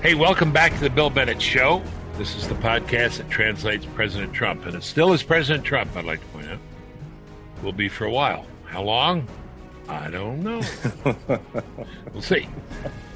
Hey, welcome back to the Bill Bennett Show. This is the podcast that translates President Trump, and it still is President Trump, I'd like to point out. Will be for a while. How long? I don't know. we'll see.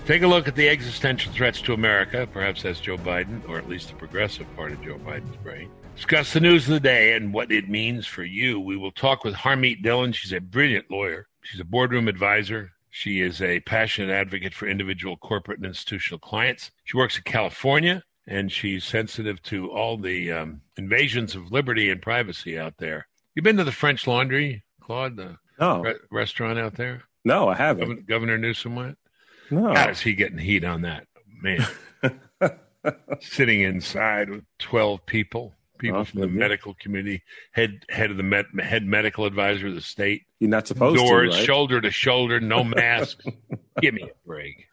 Take a look at the existential threats to America, perhaps that's Joe Biden, or at least the progressive part of Joe Biden's brain. Discuss the news of the day and what it means for you. We will talk with Harmeet Dhillon. She's a brilliant lawyer. She's a boardroom advisor. She is a passionate advocate for individual, corporate, and institutional clients. She works in California, and she's sensitive to all the um, invasions of liberty and privacy out there. You've been to the French Laundry, Claude, the No, re- restaurant out there? no, I haven't. Governor, Governor Newsom went? No, How is he getting heat on that? Man. Sitting inside with 12 people, people from the maybe. medical community, head head of the med, head medical advisor of the state, you're not supposed doors to, right? shoulder to shoulder, no masks. Give me a break.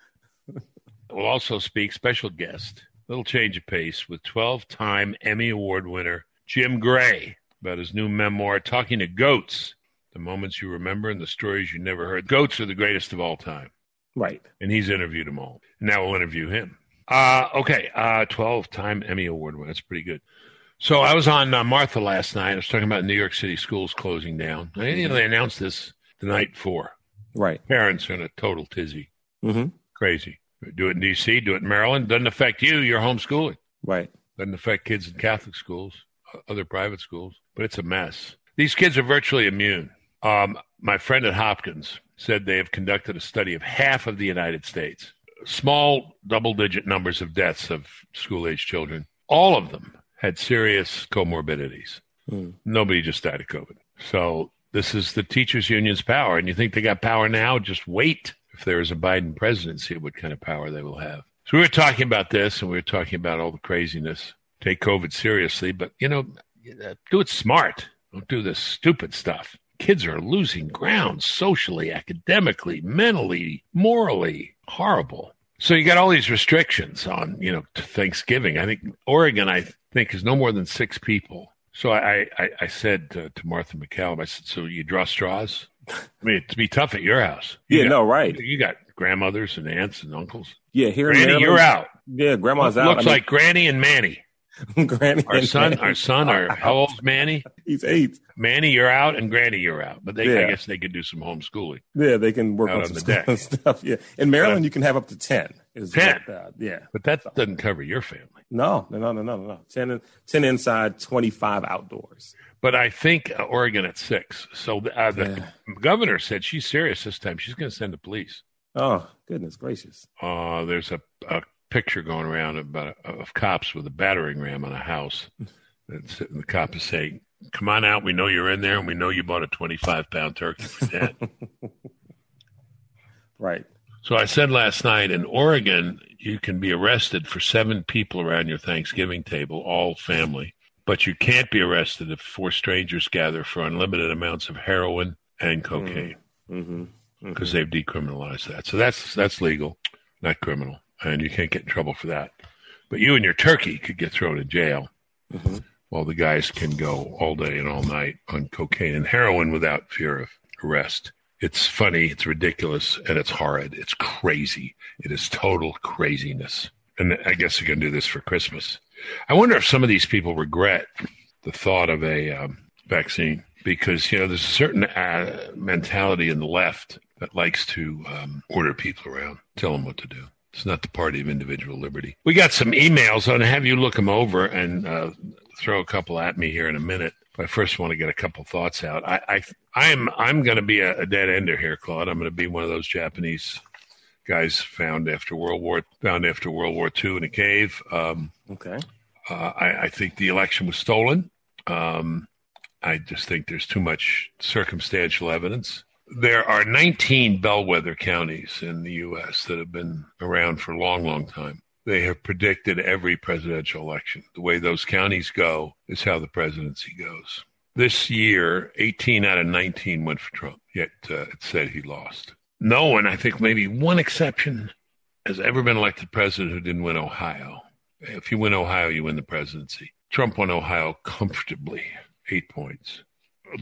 We'll also speak special guest, little change of pace with 12-time Emmy Award winner Jim Gray about his new memoir, Talking to Goats: The Moments You Remember and the Stories You Never Heard. Goats are the greatest of all time Right. and he's interviewed them all. Now we'll interview him. Uh, okay, uh, 12 time Emmy Award winner. That's pretty good. So I was on uh, Martha last night. I was talking about New York City schools closing down. And, you know, they announced this the night before. Right. Parents are in a total tizzy. Mm-hmm. Crazy. Do it in D.C., do it in Maryland. Doesn't affect you. You're homeschooling. Right. Doesn't affect kids in Catholic schools, uh, other private schools, but it's a mess. These kids are virtually immune. Um, my friend at Hopkins said they have conducted a study of half of the United States, small double digit numbers of deaths of school age children. All of them had serious comorbidities. Hmm. Nobody just died of COVID. So this is the teachers union's power. And you think they got power now? Just wait. If there is a Biden presidency, what kind of power they will have. So we were talking about this and we were talking about all the craziness. Take COVID seriously, but you know, do it smart. Don't do this stupid stuff. Kids are losing ground socially, academically, mentally, morally. Horrible. So you got all these restrictions on, you know, Thanksgiving. I think Oregon, I think, is no more than six people. So I, I, I said to, to Martha MacCallum, I said, so you draw straws? I mean, it'd be tough at your house. You Yeah. got- No. Right. You got grandmothers and aunts and uncles. Yeah. Here in Granny, you're out. Yeah. Grandma's out. Looks like Granny and Manny. Granny. Our son, Manny our son, our how old's Manny? He's eight. Manny, you're out, and Granny, you're out. But they, I guess, they could do some homeschooling. Yeah. They can work on on some the school deck. and stuff. Yeah. In Maryland, you can have up to ten. Is 10? that- Yeah. But that doesn't cover your family. No. No. No. No. No. No. Ten. Ten inside. Twenty-five outdoors. But I think uh, Oregon at six. So uh, the governor said she's serious this time. She's going to send the police. Oh goodness gracious. Uh, there's a, a picture going around about of cops with a battering ram on a house. And the cop is saying, "Come on out. We know you're in there, and we know you bought a 25 pound turkey for ten. Right. So I said last night in Oregon, you can be arrested for seven people around your Thanksgiving table, all family, but you can't be arrested if four strangers gather for unlimited amounts of heroin and cocaine Mm-hmm. because they've decriminalized that. So that's that's legal, not criminal, and you can't get in trouble for that. But you and your turkey could get thrown in jail, Mhm. while the guys can go all day and all night on cocaine and heroin without fear of arrest. It's funny, it's ridiculous, and it's horrid. It's crazy. It is total craziness. And I guess they're going to do this for Christmas. I wonder if some of these people regret the thought of a um, vaccine because, you know, there's a certain uh, mentality in the left that likes to um, order people around, tell them what to do. It's not the party of individual liberty. We got some emails. I'm going to have you look them over and uh, throw a couple at me here in a minute. But I first want to get a couple thoughts out. I, I I'm I'm going to be a, a dead ender here, Claude. I'm going to be one of those Japanese guys found after World War found after World War II in a cave. Um, Okay. uh, I, I think the election was stolen. Um, I just think there's too much circumstantial evidence. There are 19 bellwether counties in the U.S. that have been around for a long, long time. They have predicted every presidential election. The way those counties go is how the presidency goes. This year, 18 out of 19 went for Trump, yet uh, it said he lost. No one, I think maybe one exception, has ever been elected president who didn't win Ohio. If you win Ohio, you win the presidency. Trump won Ohio comfortably, eight points.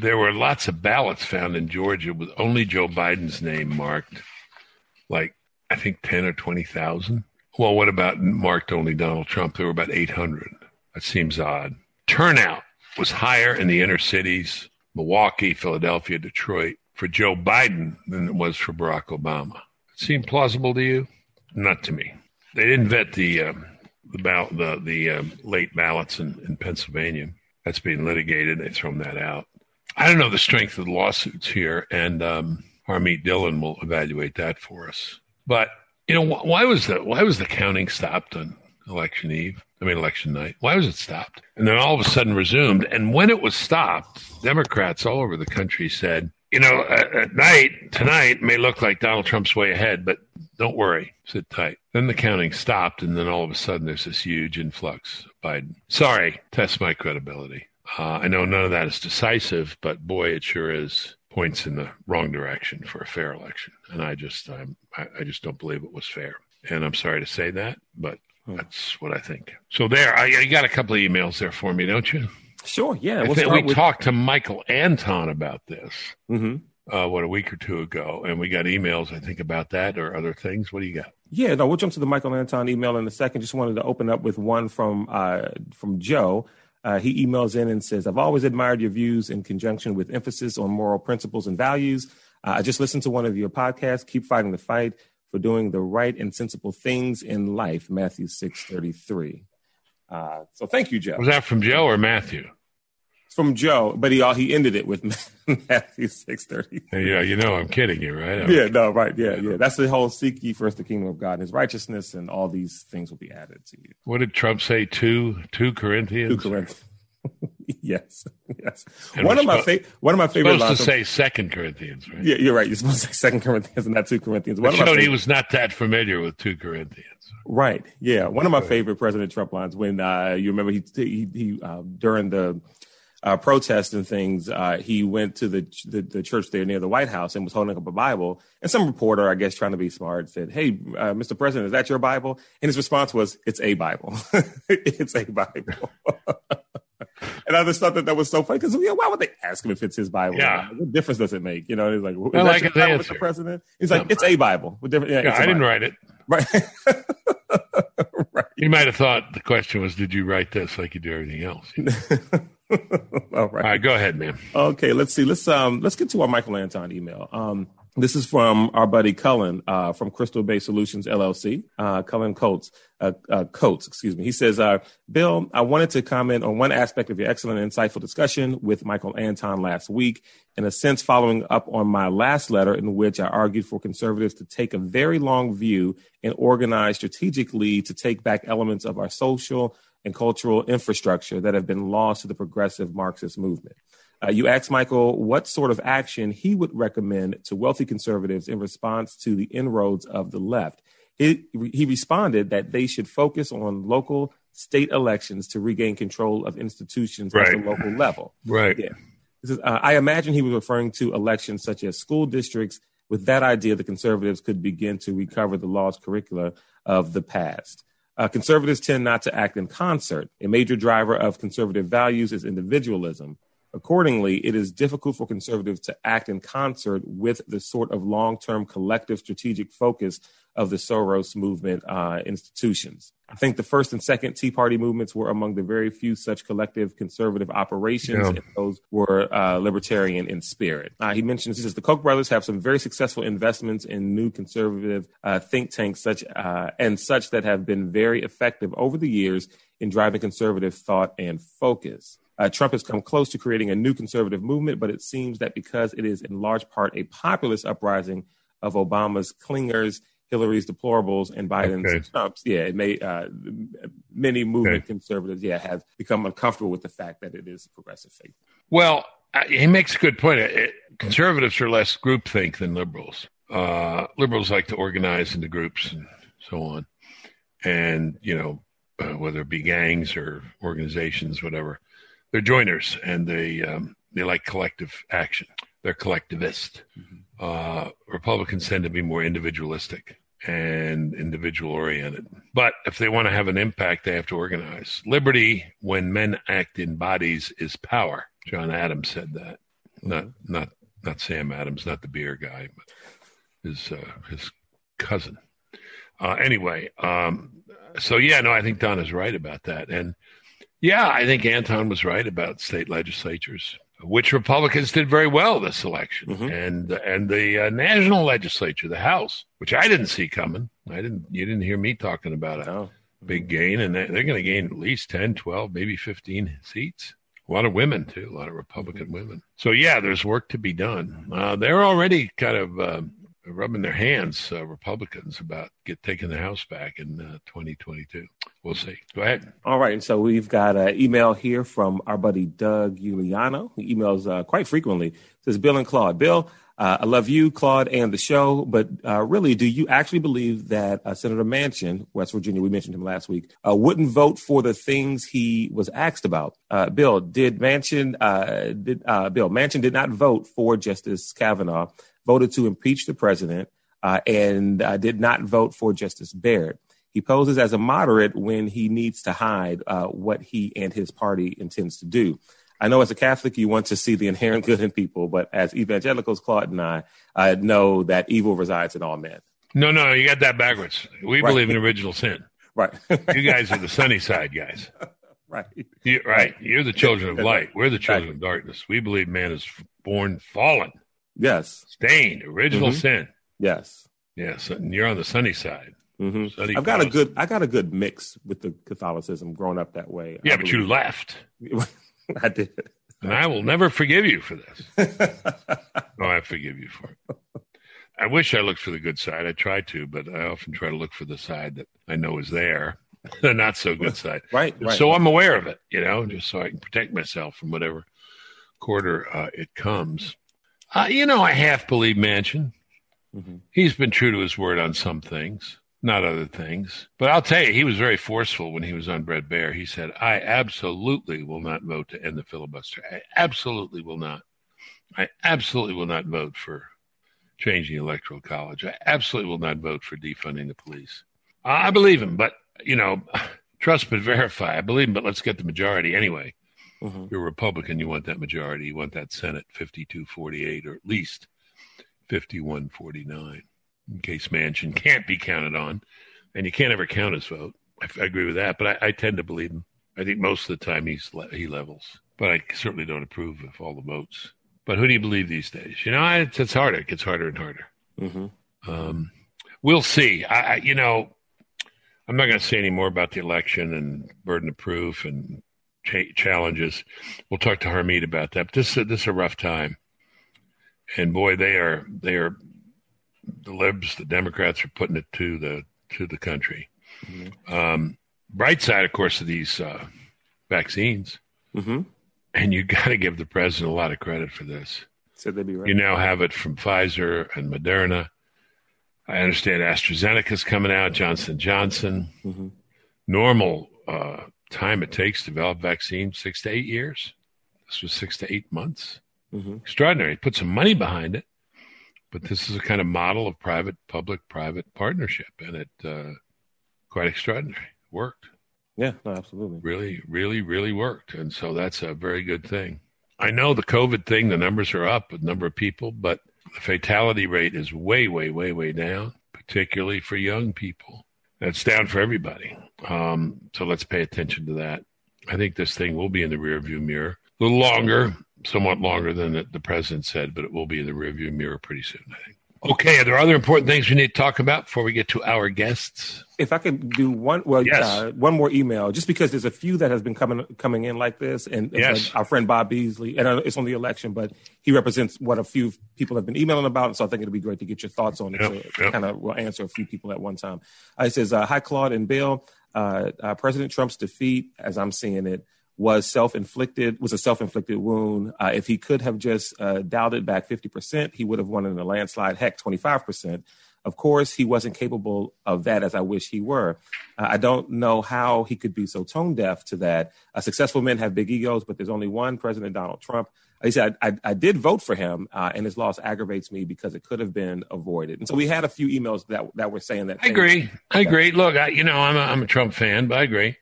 There were lots of ballots found in Georgia with only Joe Biden's name marked, like I think 10 or 20,000. Well, what about marked only Donald Trump? There were about 800. That seems odd. Turnout was higher in the inner cities, Milwaukee, Philadelphia, Detroit, for Joe Biden than it was for Barack Obama. It seemed plausible to you? Not to me. They didn't vet the um, the, the, the um, late ballots in, in Pennsylvania. That's being litigated. They thrown that out. I don't know the strength of the lawsuits here, and um, Harmeet Dhillon will evaluate that for us. But you know, wh- why was the why was the counting stopped on election eve? I mean, election night. Why was it stopped? And then all of a sudden resumed. And when it was stopped, Democrats all over the country said, you know, at, at night tonight may look like Donald Trump's way ahead, but don't worry, sit tight. Then the counting stopped, and then all of a sudden there's this huge influx Biden. Sorry, test my credibility. Uh, I know none of that is decisive, but boy, it sure is points in the wrong direction for a fair election. And I just, I'm, I, just don't believe it was fair. And I'm sorry to say that, but that's what I think. So there, I, you got a couple of emails there for me, don't you? Sure. Yeah. We'll we with- talked to Michael Anton about this. Mhm. Uh, what a week or two ago, and we got emails. I think about that or other things. What do you got? Yeah, no, we'll jump to the Michael Anton email in a second. Just wanted to open up with one from uh, from Joe. Uh, he emails in and says, "I've always admired your views in conjunction with emphasis on moral principles and values. Uh, I just listened to one of your podcasts. Keep fighting the fight for doing the right and sensible things in life." Matthew six thirty three. Uh, so thank you, Joe. Was that from Joe or Matthew? From Joe, but he all he ended it with Matthew six thirty. Yeah, you know I'm kidding you, right? Yeah, no, right, yeah, yeah. That's the whole seek ye first the kingdom of God and his righteousness, and all these things will be added to you. What did Trump say? Two, two Corinthians. Two Corinthians. yes, yes. And one of my spo- fa- one of my favorite Supposed lines. to say Second Corinthians, right? yeah, you're right. You're supposed to say Second Corinthians and not Two Corinthians. One It showed he was not that familiar with two Corinthians. Right. Yeah. One of my favorite President Trump lines when uh, you remember he he, he uh, during the uh, protests and things, uh, he went to the, the the church there near the White House and was holding up a Bible. And some reporter, I guess, trying to be smart, said, "Hey, uh, Mr. President, is that your Bible?" And his response was, "It's a Bible. it's a Bible." and I just thought that that was so funny because yeah, why would they ask him if it's his Bible? Yeah. What difference does it make? You know, he's like, "Is I like your his Bible, answer. Mr. President?" He's like, "It's a Bible." What difference? Yeah, Yeah, I didn't Bible. write it. Right. right. You might have thought the question was, "Did you write this like you do everything else?" All All right. right, go ahead, man. Okay, let's see. Let's um let's get to our Michael Anton email. Um this is from our buddy Cullen uh, from Crystal Bay Solutions LLC. Uh, Cullen Coates, uh, uh, Coates, excuse me. He says, uh, "Bill, I wanted to comment on one aspect of your excellent, insightful discussion with Michael Anton last week. In a sense, following up on my last letter, in which I argued for conservatives to take a very long view and organize strategically to take back elements of our social and cultural infrastructure that have been lost to the progressive Marxist movement." Uh, you asked Michael what sort of action he would recommend to wealthy conservatives in response to the inroads of the left. He, he responded that they should focus on local state elections to regain control of institutions at the local level. Right. Yeah. This is, uh, I imagine he was referring to elections such as school districts. With that idea, the conservatives could begin to recover the lost curricula of the past. Uh, conservatives tend not to act in concert. A major driver of conservative values is individualism. Accordingly, it is difficult for conservatives to act in concert with the sort of long term collective strategic focus of the Soros movement uh, institutions. I think the first and second Tea Party movements were among the very few such collective conservative operations, Yeah. and those were uh, libertarian in spirit. Uh, he mentions he says the Koch brothers have some very successful investments in new conservative uh, think tanks, such uh, and such that have been very effective over the years in driving conservative thought and focus. Uh, Trump has come close to creating a new conservative movement, but it seems that because it is in large part a populist uprising of Obama's clingers, Hillary's deplorables, and Biden's Okay. Trump's, yeah, it may uh, many movement Okay. conservatives, yeah, have become uncomfortable with the fact that it is progressive faith. Well, uh, he makes a good point. Conservatives are less groupthink than liberals. Uh, liberals like to organize into groups and so on, and you know, uh, whether it be gangs or organizations, whatever, they're joiners and they um, they like collective action. They're collectivist. Uh, Republicans tend to be more individualistic and individual oriented. But if they want to have an impact, they have to organize. Liberty, when men act in bodies, is power. John Adams said that. Not not not Sam Adams, not the beer guy, but his uh, his cousin. Uh, anyway, um, so yeah, no, I think Don is right about that, and yeah, I think Anton was right about state legislatures, which Republicans did very well this election, mm-hmm. and and the uh, national legislature, the House, which I didn't see coming. I didn't. You didn't hear me talking about it. No. Big gain, and they're going to gain at least 10, 12, maybe 15 seats. A lot of women, too, a lot of Republican women. So, yeah, there's work to be done. Uh, they're already kind of uh, rubbing their hands, uh, Republicans, about get taking the House back in uh, 2022. We'll see. Go ahead. All right. So we've got an email here from our buddy Doug Giuliano. He emails uh, quite frequently. It says Bill and Claude. Bill, uh, I love you, Claude, and the show, but uh, really, do you actually believe that uh, Senator Manchin, West Virginia, we mentioned him last week, wouldn't vote for the things he was asked about? Bill, did Manchin, did Bill Manchin did not vote for Justice Kavanaugh, voted to impeach the president, uh, and did not vote for Justice Barrett. He poses as a moderate when he needs to hide uh, what he and his party intends to do. I know as a Catholic, you want to see the inherent good in people, but as evangelicals, Claude and I, I know that evil resides in all men. No, no, you got that backwards. We right. believe in original sin. Right. you guys are the sunny side guys. Right. You, right. You're the children of light. We're the children of darkness. We believe man is born fallen. Yes. Stained, original mm-hmm. sin. Yes. Yes. And you're on the sunny side. Mm-hmm. Sunny I've got a good I got a good mix with the Catholicism growing up that way. Yeah, but you left. I did. And I will never forgive you for this. oh, I forgive you for it. I wish I looked for the good side. I try to, but I often try to look for the side that I know is there, the not so good side. right, right. So I'm aware of it, you know, just so I can protect myself from whatever quarter uh, it comes. Uh, you know, I half believe Manchin. Mm-hmm. He's been true to his word on some things not other things. But I'll tell you, he was very forceful when he was on Bret Baier. He said, I absolutely will not vote to end the filibuster. I absolutely will not. I absolutely will not vote for changing the electoral college. I absolutely will not vote for defunding the police. I believe him, but, you know, trust but verify. I believe him, but let's get the majority anyway. Mm-hmm. You're a Republican, you want that majority. You want that Senate 52 48 or at least 51 49 in case Manchin can't be counted on, and you can't ever count his vote. I, I agree with that, but I, I, tend to believe him. I think most of the time he's he levels, but I certainly don't approve of all the votes. But who do you believe these days? You know, it's, it's harder. It gets harder and harder. Mm-hmm. Um, we'll see. I, I, you know, I'm not going to say any more about the election and burden of proof and cha- challenges. We'll talk to Harmeet about that. But this this is a rough time, and boy, they are they are the libs, the Democrats are putting it to the to the country. Mm-hmm. Um, bright side, of course, of these uh, vaccines, mm-hmm. and you got to give the president a lot of credit for this. Said they'd be right. You now have it from Pfizer and Moderna. I understand AstraZeneca is coming out, Johnson Johnson. Mm-hmm. Normal uh, time it takes to develop vaccines six to eight years. This was six to eight months. Mm-hmm. Extraordinary. Put some money behind it but this is a kind of model of private public private partnership and it uh, quite extraordinary worked yeah no, absolutely really really really worked and so that's a very good thing i know the covid thing the numbers are up with number of people but the fatality rate is way way way way down particularly for young people that's down for everybody um, so let's pay attention to that i think this thing will be in the rearview mirror a little longer somewhat longer than the, the president said, but it will be in the rearview mirror pretty soon, I think. Okay, are there other important things we need to talk about before we get to our guests? If I could do one, well, yes. Uh, one more email, just because there's a few that has been coming coming in like this, and yes. our friend Bob Beasley, and it's on the election, but he represents what a few people have been emailing about, and so I think it'd be great to get your thoughts on it. Yep, so yep. kind of will answer a few people at one time. Uh, he says, uh, "Hi, Claude and Bill. Uh, uh, President Trump's defeat, as I'm seeing it." was self-inflicted was a self-inflicted wound. Uh, if he could have just uh, dialed it back 50% he would have won in a landslide. Heck 25% of course he wasn't capable of that as i wish he were. Uh, i don't know how he could be so tone deaf to that. Uh, successful men have big egos but there's only one president donald trump he said I, I, I did vote for him uh, and his loss aggravates me because it could have been avoided and so we had a few emails that that were saying that i agree i agree look I, you know I'm a, I'm a trump fan but i agree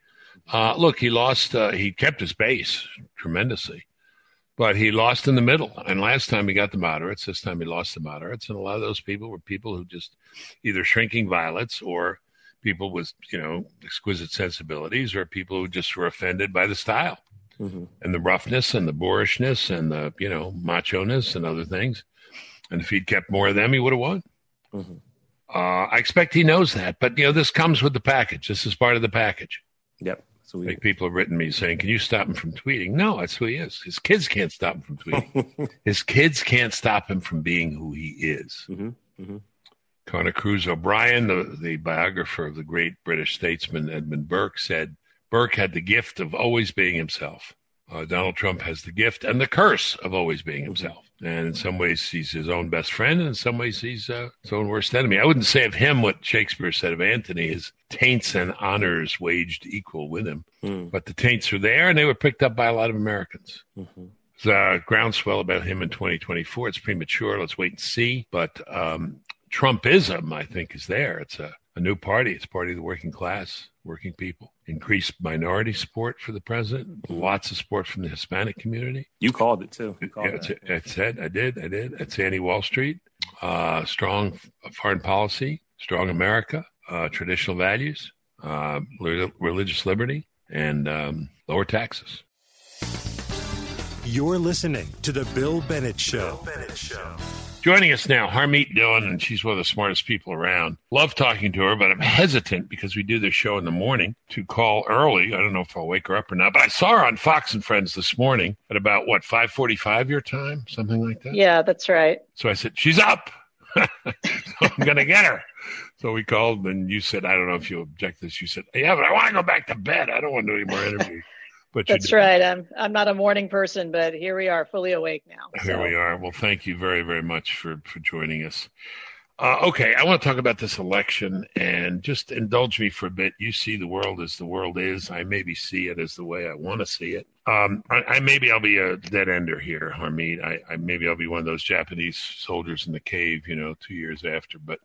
uh, look, he lost. Uh, he kept his base tremendously, but he lost in the middle. And last time he got the moderates. This time he lost the moderates, and a lot of those people were people who just either shrinking violets or people with you know exquisite sensibilities or people who just were offended by the style mm-hmm. and the roughness and the boorishness and the you know macho ness and other things. And if he'd kept more of them, he would have won. Mm-hmm. Uh, I expect he knows that, but you know this comes with the package. This is part of the package. Yep. So we, like people have written me saying, "Can you stop him from tweeting?" No, that's who he is. His kids can't stop him from tweeting. His kids can't stop him from being who he is. Mm-hmm. Mm-hmm. Conor Cruise O'Brien, the, the biographer of the great British statesman Edmund Burke, said Burke had the gift of always being himself. Uh, Donald Trump has the gift and the curse of always being himself. And in some ways, he's his own best friend, and in some ways, he's uh, his own worst enemy. I wouldn't say of him what Shakespeare said of Antony: his taints and honors waged equal with him. Mm. But the taints are there, and they were picked up by a lot of Americans. Mm-hmm. There's a groundswell about him in 2024. It's premature. Let's wait and see. But um, Trumpism, I think, is there. It's a, a new party. It's party of the working class, working people. Increased minority support for the president. Lots of support from the Hispanic community. You called it too. Called yeah, I said I did. I did. It's anti Wall Street. Uh, strong foreign policy. Strong America. Uh, traditional values. Uh, religious liberty and um, lower taxes. You're listening to the Bill Bennett Show. Bill Bennett Show. Joining us now, Harmeet Dhillon, and she's one of the smartest people around. Love talking to her, but I'm hesitant because we do this show in the morning to call early. I don't know if I'll wake her up or not, but I saw her on Fox and Friends this morning at about what 5:45 your time, something like that. Yeah, that's right. So I said, "She's up. so I'm going to get her." So we called, and you said, "I don't know if you object to this." You said, "Yeah, but I want to go back to bed. I don't want to do any more interviews." But That's right. I'm I'm not a morning person, but here we are, fully awake now. Here so. we are. Well, thank you very very much for for joining us. Uh, okay, I want to talk about this election and just indulge me for a bit. You see the world as the world is. I maybe see it as the way I want to see it. Um, I, I, maybe I'll be a dead ender here, Harmeet. I, I maybe I'll be one of those Japanese soldiers in the cave, you know, two years after. But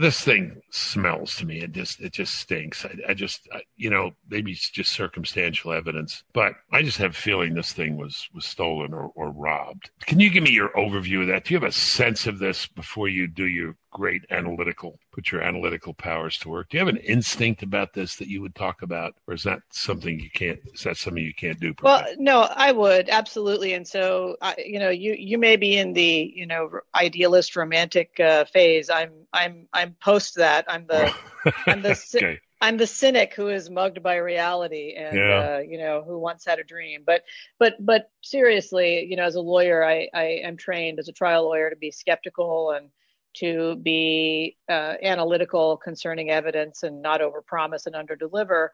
this thing smells to me. It just it just stinks. I, I just I, you know maybe it's just circumstantial evidence, but I just have a feeling this thing was was stolen or, or robbed. Can you give me your overview of that? Do you have a sense of this before you do your great analytical put your analytical powers to work? Do you have an instinct about this that you would talk about, or is that something you can't? Is that something you can't do? Well, no, I would absolutely. And so, I, you know, you you may be in the you know idealist romantic uh, phase. I'm I'm I'm post that. I'm the I'm the okay. I'm the cynic who is mugged by reality and yeah. uh, you know who once had a dream. But but but seriously, you know, as a lawyer, I I am trained as a trial lawyer to be skeptical and to be uh, analytical concerning evidence and not overpromise and underdeliver.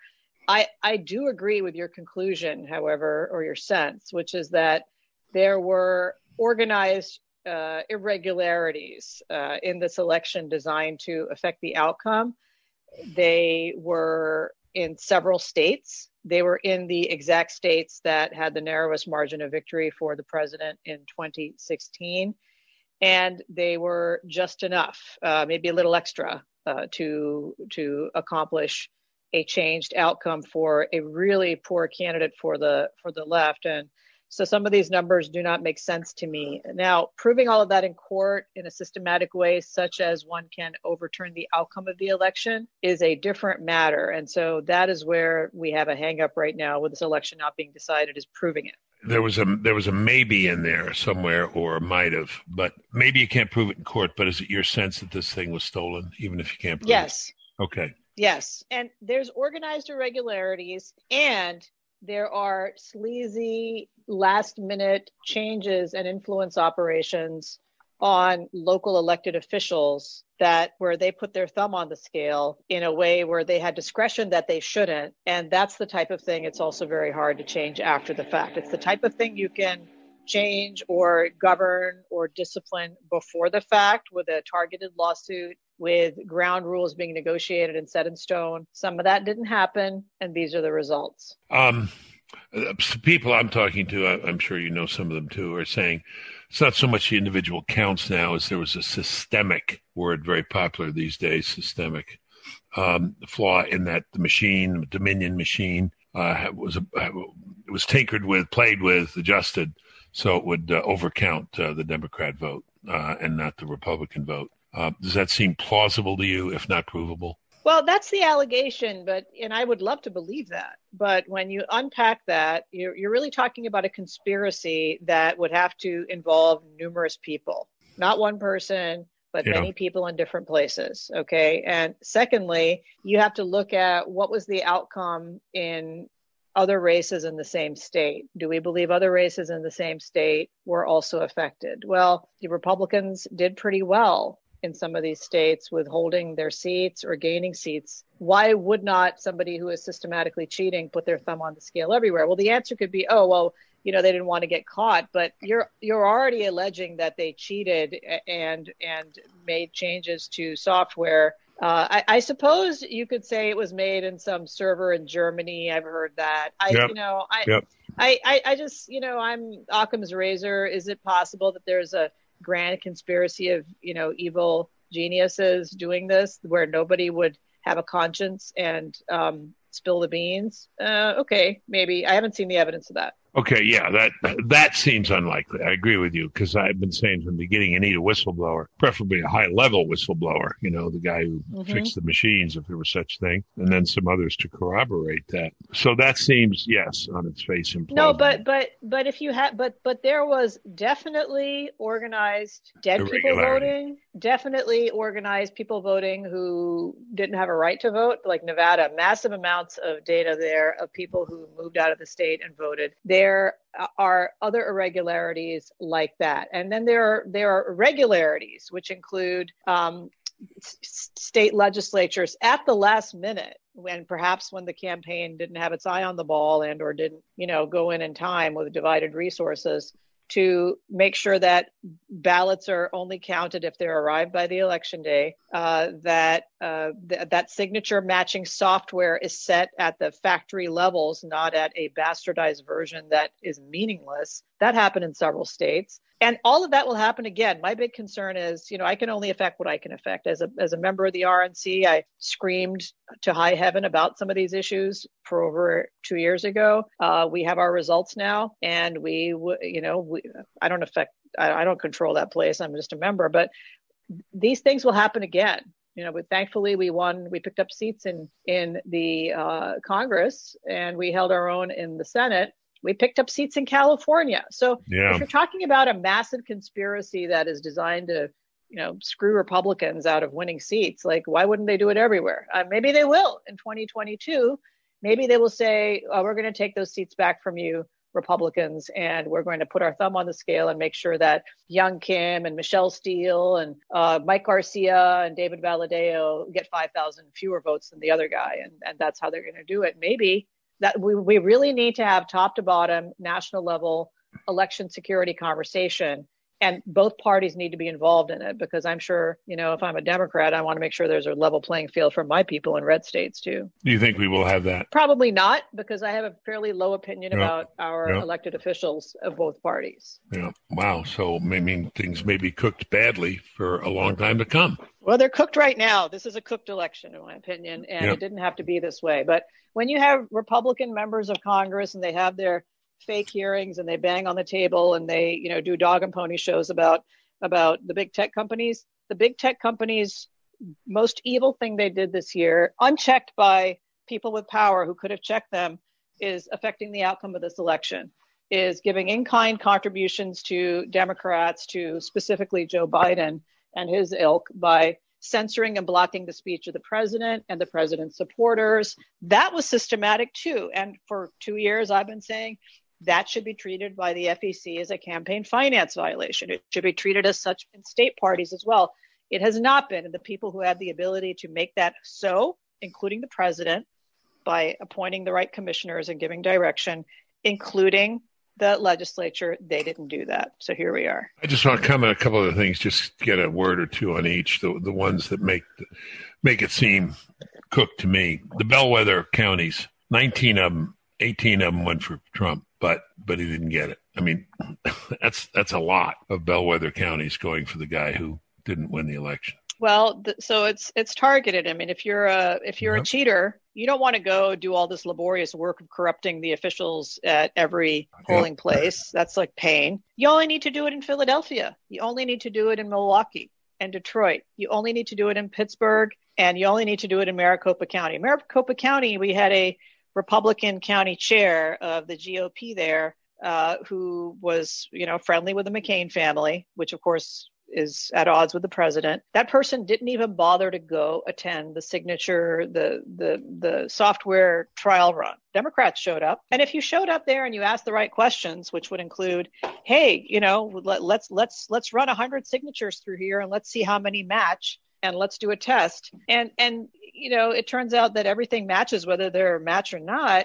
I I do agree with your conclusion, however, or your sense, which is that there were organized uh, irregularities uh, in this election designed to affect the outcome. They were in several states. They were in the exact states that had the narrowest margin of victory for the president in 2016. And they were just enough, uh, maybe a little extra, uh, to to accomplish a changed outcome for a really poor candidate for the for the left. And so some of these numbers do not make sense to me. Now, proving all of that in court in a systematic way, such as one can overturn the outcome of the election, is a different matter. And so that is where we have a hangup right now with this election not being decided, is proving it. There was a there was a maybe in there somewhere, or might have, but maybe you can't prove it in court. But is it your sense that this thing was stolen, even if you can't prove yes. it? Yes. Okay. Yes. And there's organized irregularities and there are sleazy last minute changes and influence operations on local elected officials that where they put their thumb on the scale in a way where they had discretion that they shouldn't. And that's the type of thing it's also very hard to change after the fact. It's the type of thing you can change or govern or discipline before the fact with a targeted lawsuit with ground rules being negotiated and set in stone. Some of that didn't happen, and these are the results. Um, people I'm talking to, I'm sure you know some of them too, are saying it's not so much the individual counts now as there was a systemic word very popular these days, systemic um, flaw in that the machine, the Dominion machine, uh, was was tinkered with, played with, adjusted, so it would uh, overcount uh, the Democrat vote uh, and not the Republican vote. Uh, does that seem plausible to you, if not provable? Well, that's the allegation, but and I would love to believe that. But when you unpack that, you're, you're really talking about a conspiracy that would have to involve numerous people, not one person, but yeah. many people in different places. Okay. And secondly, you have to look at what was the outcome in other races in the same state. Do we believe other races in the same state were also affected? Well, the Republicans did pretty well in some of these states with holding their seats or gaining seats. Why would not somebody who is systematically cheating put their thumb on the scale everywhere? Well, the answer could be, oh, well, you know, they didn't want to get caught, but you're you're already alleging that they cheated and and made changes to software. Uh, I, I, suppose you could say it was made in some server in Germany. I've heard that. I, yep. you know, I, yep. I, I, I just, you know, I'm Occam's razor. Is it possible that there's a grand conspiracy of you know evil geniuses doing this where nobody would have a conscience and um, spill the beans? Uh, okay maybe. I haven't seen the evidence of that Okay, yeah, that that seems unlikely. I agree with you because I've been saying from the beginning you need a whistleblower, preferably a high level whistleblower. You know, the guy who mm-hmm. fixed the machines, if there was such thing, and then some others to corroborate that. So that seems yes on its face implausible. No, but but but if you had but but there was definitely organized dead people voting, definitely organized people voting who didn't have a right to vote, like Nevada, massive amounts of data there of people who moved out of the state and voted. There there are other irregularities like that, and then there are there are irregularities which include um, state legislatures at the last minute when perhaps when the campaign didn't have its eye on the ball and or didn't you know go in in time with divided resources to make sure that ballots are only counted if they're arrived by the election day, uh, that uh, th- that signature matching software is set at the factory levels, not at a bastardized version that is meaningless. That happened in several states and all of that will happen again. My big concern is, you know, I can only affect what I can affect. As a as a member of the RNC, I screamed to high heaven about some of these issues for over two years ago. Uh, we have our results now, and we, you know, we, I don't affect, I, I don't control that place. I'm just a member, but these things will happen again you know, but thankfully we won. We picked up seats in in the uh, Congress, and we held our own in the Senate we picked up seats in California. So yeah. if you're talking about a massive conspiracy that is designed to, you know, screw Republicans out of winning seats, like why wouldn't they do it everywhere? Uh, maybe they will in 2022. Maybe they will say, oh, we're going to take those seats back from you, Republicans, and we're going to put our thumb on the scale and make sure that Young Kim and Michelle Steel and uh, Mike Garcia and David Valadao get 5,000 fewer votes than the other guy. And, and that's how they're going to do it. Maybe that we, we really need to have top to bottom national level election security conversation and both parties need to be involved in it because I'm sure, you know, if I'm a Democrat, I want to make sure there's a level playing field for my people in red states too. Do you think we will have that? Probably not, because I have a fairly low opinion about our elected officials of both parties. Yeah. Wow. So I mean, things may be cooked badly for a long time to come. Well, they're cooked right now. This is a cooked election, in my opinion, and it didn't have to be this way. But when you have Republican members of Congress and they have their fake hearings and they bang on the table and they you know do dog and pony shows about about the big tech companies the big tech companies most evil thing they did this year unchecked by people with power who could have checked them is affecting the outcome of this election is giving in-kind contributions to democrats to specifically joe biden and his ilk by censoring and blocking the speech of the president and the president's supporters. That was systematic too. And for two years, I've been saying that should be treated by the FEC as a campaign finance violation. It should be treated as such in state parties as well. It has not been. And the people who have the ability to make that so, including the president, by appointing the right commissioners and giving direction, including the legislature, they didn't do that. So here we are. I just want to comment a couple of things, just get a word or two on each. The the ones that make make it seem cooked to me. The bellwether counties, nineteen of them, eighteen of them went for Trump but but he didn't get it. I mean, that's that's a lot of bellwether counties going for the guy who didn't win the election. Well, th- so it's it's targeted. I mean, if you're a if you're yep. a cheater, you don't want to go do all this laborious work of corrupting the officials at every polling yep. place. That's like pain. You only need to do it in Philadelphia. You only need to do it in Milwaukee. and Detroit. You only need to do it in Pittsburgh and you only need to do it in Maricopa County. Maricopa County, we had a Republican county chair of the GOP there uh, who was, you know, friendly with the McCain family, which of course is at odds with the president. That person didn't even bother to go attend the signature, the the the software trial run. Democrats showed up, and if you showed up there and you asked the right questions, which would include, "Hey, you know, let, let's let's let's run hundred signatures through here and let's see how many match." And let's do a test and and you know it turns out that everything matches whether they're a match or not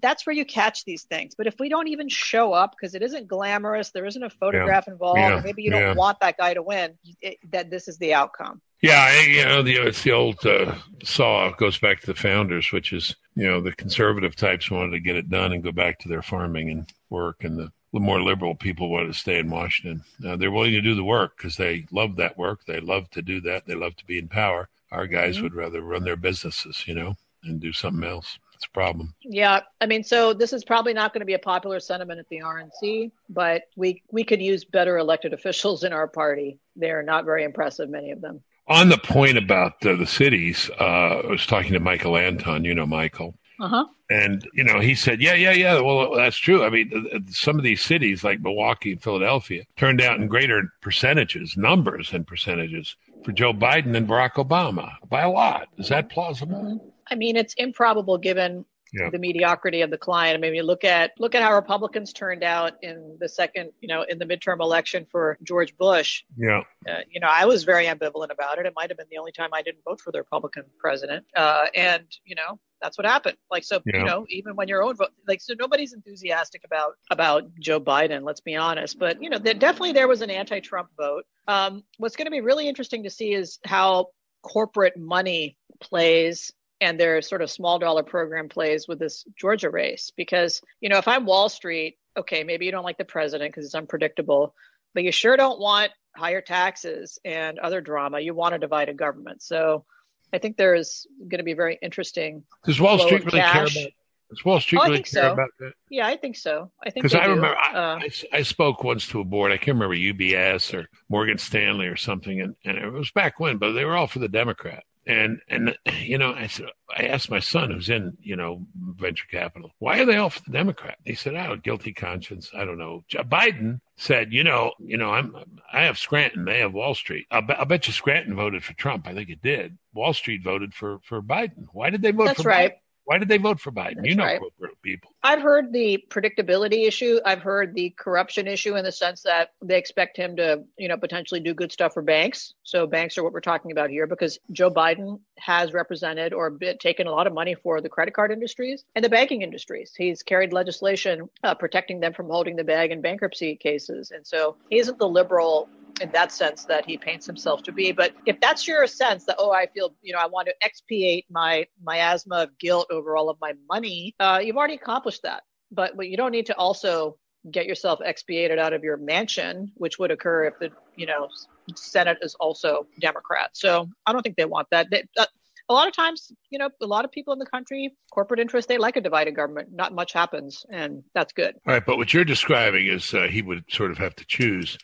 that's where you catch these things. But if we don't even show up because it isn't glamorous, there isn't a photograph yeah. involved, yeah. maybe you don't yeah. want that guy to win, it, that this is the outcome. Yeah, you know, the, it's the old uh, saw goes back to the founders, which is you know the conservative types wanted to get it done and go back to their farming and work, and the the more liberal people want to stay in Washington. Uh, they're willing to do the work because they love that work. They love to do that. They love to be in power. Our guys mm-hmm. would rather run their businesses, you know, and do something else. It's a problem. Yeah, I mean, so this is probably not going to be a popular sentiment at the RNC, but we we could use better elected officials in our party. They're not very impressive, many of them. On the point about uh, the cities, uh, I was talking to Michael Anton. You know Michael. Uh-huh. And you know, he said, "Yeah, yeah, yeah. Well, that's true. I mean, some of these cities, like Milwaukee and Philadelphia, turned out in greater percentages, numbers, and percentages for Joe Biden than Barack Obama by a lot. Is that plausible?" I mean, it's improbable given yeah. the mediocrity of the client. I mean, you look at look at how Republicans turned out in the second, you know, in the midterm election for George Bush. Yeah. Uh, you know, I was very ambivalent about it. It might have been the only time I didn't vote for the Republican president. Uh, and you know, that's what happened. Like, so yeah. you know, even when your own vote, like, so nobody's enthusiastic about about Joe Biden. Let's be honest. But you know, there, definitely there was an anti-Trump vote. Um, what's going to be really interesting to see is how corporate money plays and their sort of small dollar program plays with this Georgia race. Because, you know, if I'm Wall Street, okay, maybe you don't like the president because it's unpredictable, but you sure don't want higher taxes and other drama. You want a divided government. So I think there's going to be very interesting. Does Wall Street really cash. care about? Does Wall Street oh, really care so. about that? Yeah, I think so. I think because I remember I, uh, I, I, spoke once to a board. I can't remember UBS or Morgan Stanley or something, and, and it was back when, but they were all for the Democrat. And and you know, I said I asked my son who's in, you know, venture capital, why are they all for the Democrat? He said, Oh, guilty conscience. I don't know. Biden said, you know, you know, I'm I have Scranton, they have Wall Street. I'll, be, I'll bet you Scranton voted for Trump. I think it did. Wall Street voted for for Biden. Why did they vote That's for right. Biden? Why did they vote for Biden? That's you know right. people. I've heard the predictability issue. I've heard the corruption issue in the sense that they expect him to, you know, potentially do good stuff for banks. So banks are what we're talking about here because Joe Biden has represented or taken a lot of money for the credit card industries and the banking industries. He's carried legislation uh, protecting them from holding the bag in bankruptcy cases. And so he isn't the liberal in that sense that he paints himself to be. But if that's your sense that oh, I feel you know I want to expiate my miasma of guilt over all of my money, uh, you've already accomplished that. But, but you don't need to also get yourself expiated out of your mansion, which would occur if the you know Senate is also Democrat. So I don't think they want that. They, uh, a lot of times, you know, a lot of people in the country, corporate interests, they like a divided government. Not much happens, and that's good. All right, but what you're describing is uh, he would sort of have to choose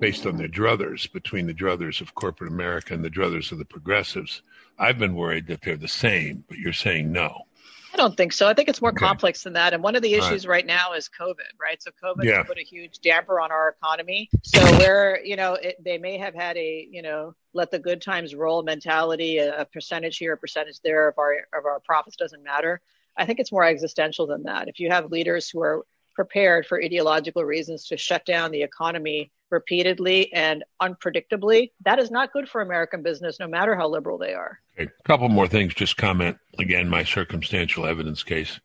based on the druthers between the druthers of corporate America and the druthers of the progressives. I've been worried that they're the same, but you're saying no. I don't think so. I think it's more okay. complex than that. And one of the issues right. right, now is COVID, right? So COVID yeah. put a huge damper on our economy. So where, you know, it, they may have had a, you know, let the good times roll mentality, a, a percentage here, a percentage there of our of our profits doesn't matter. I think it's more existential than that. If you have leaders who are prepared for ideological reasons to shut down the economy repeatedly and unpredictably, that is not good for American business, no matter how liberal they are. Okay. A couple more things. Just comment again. My circumstantial evidence case.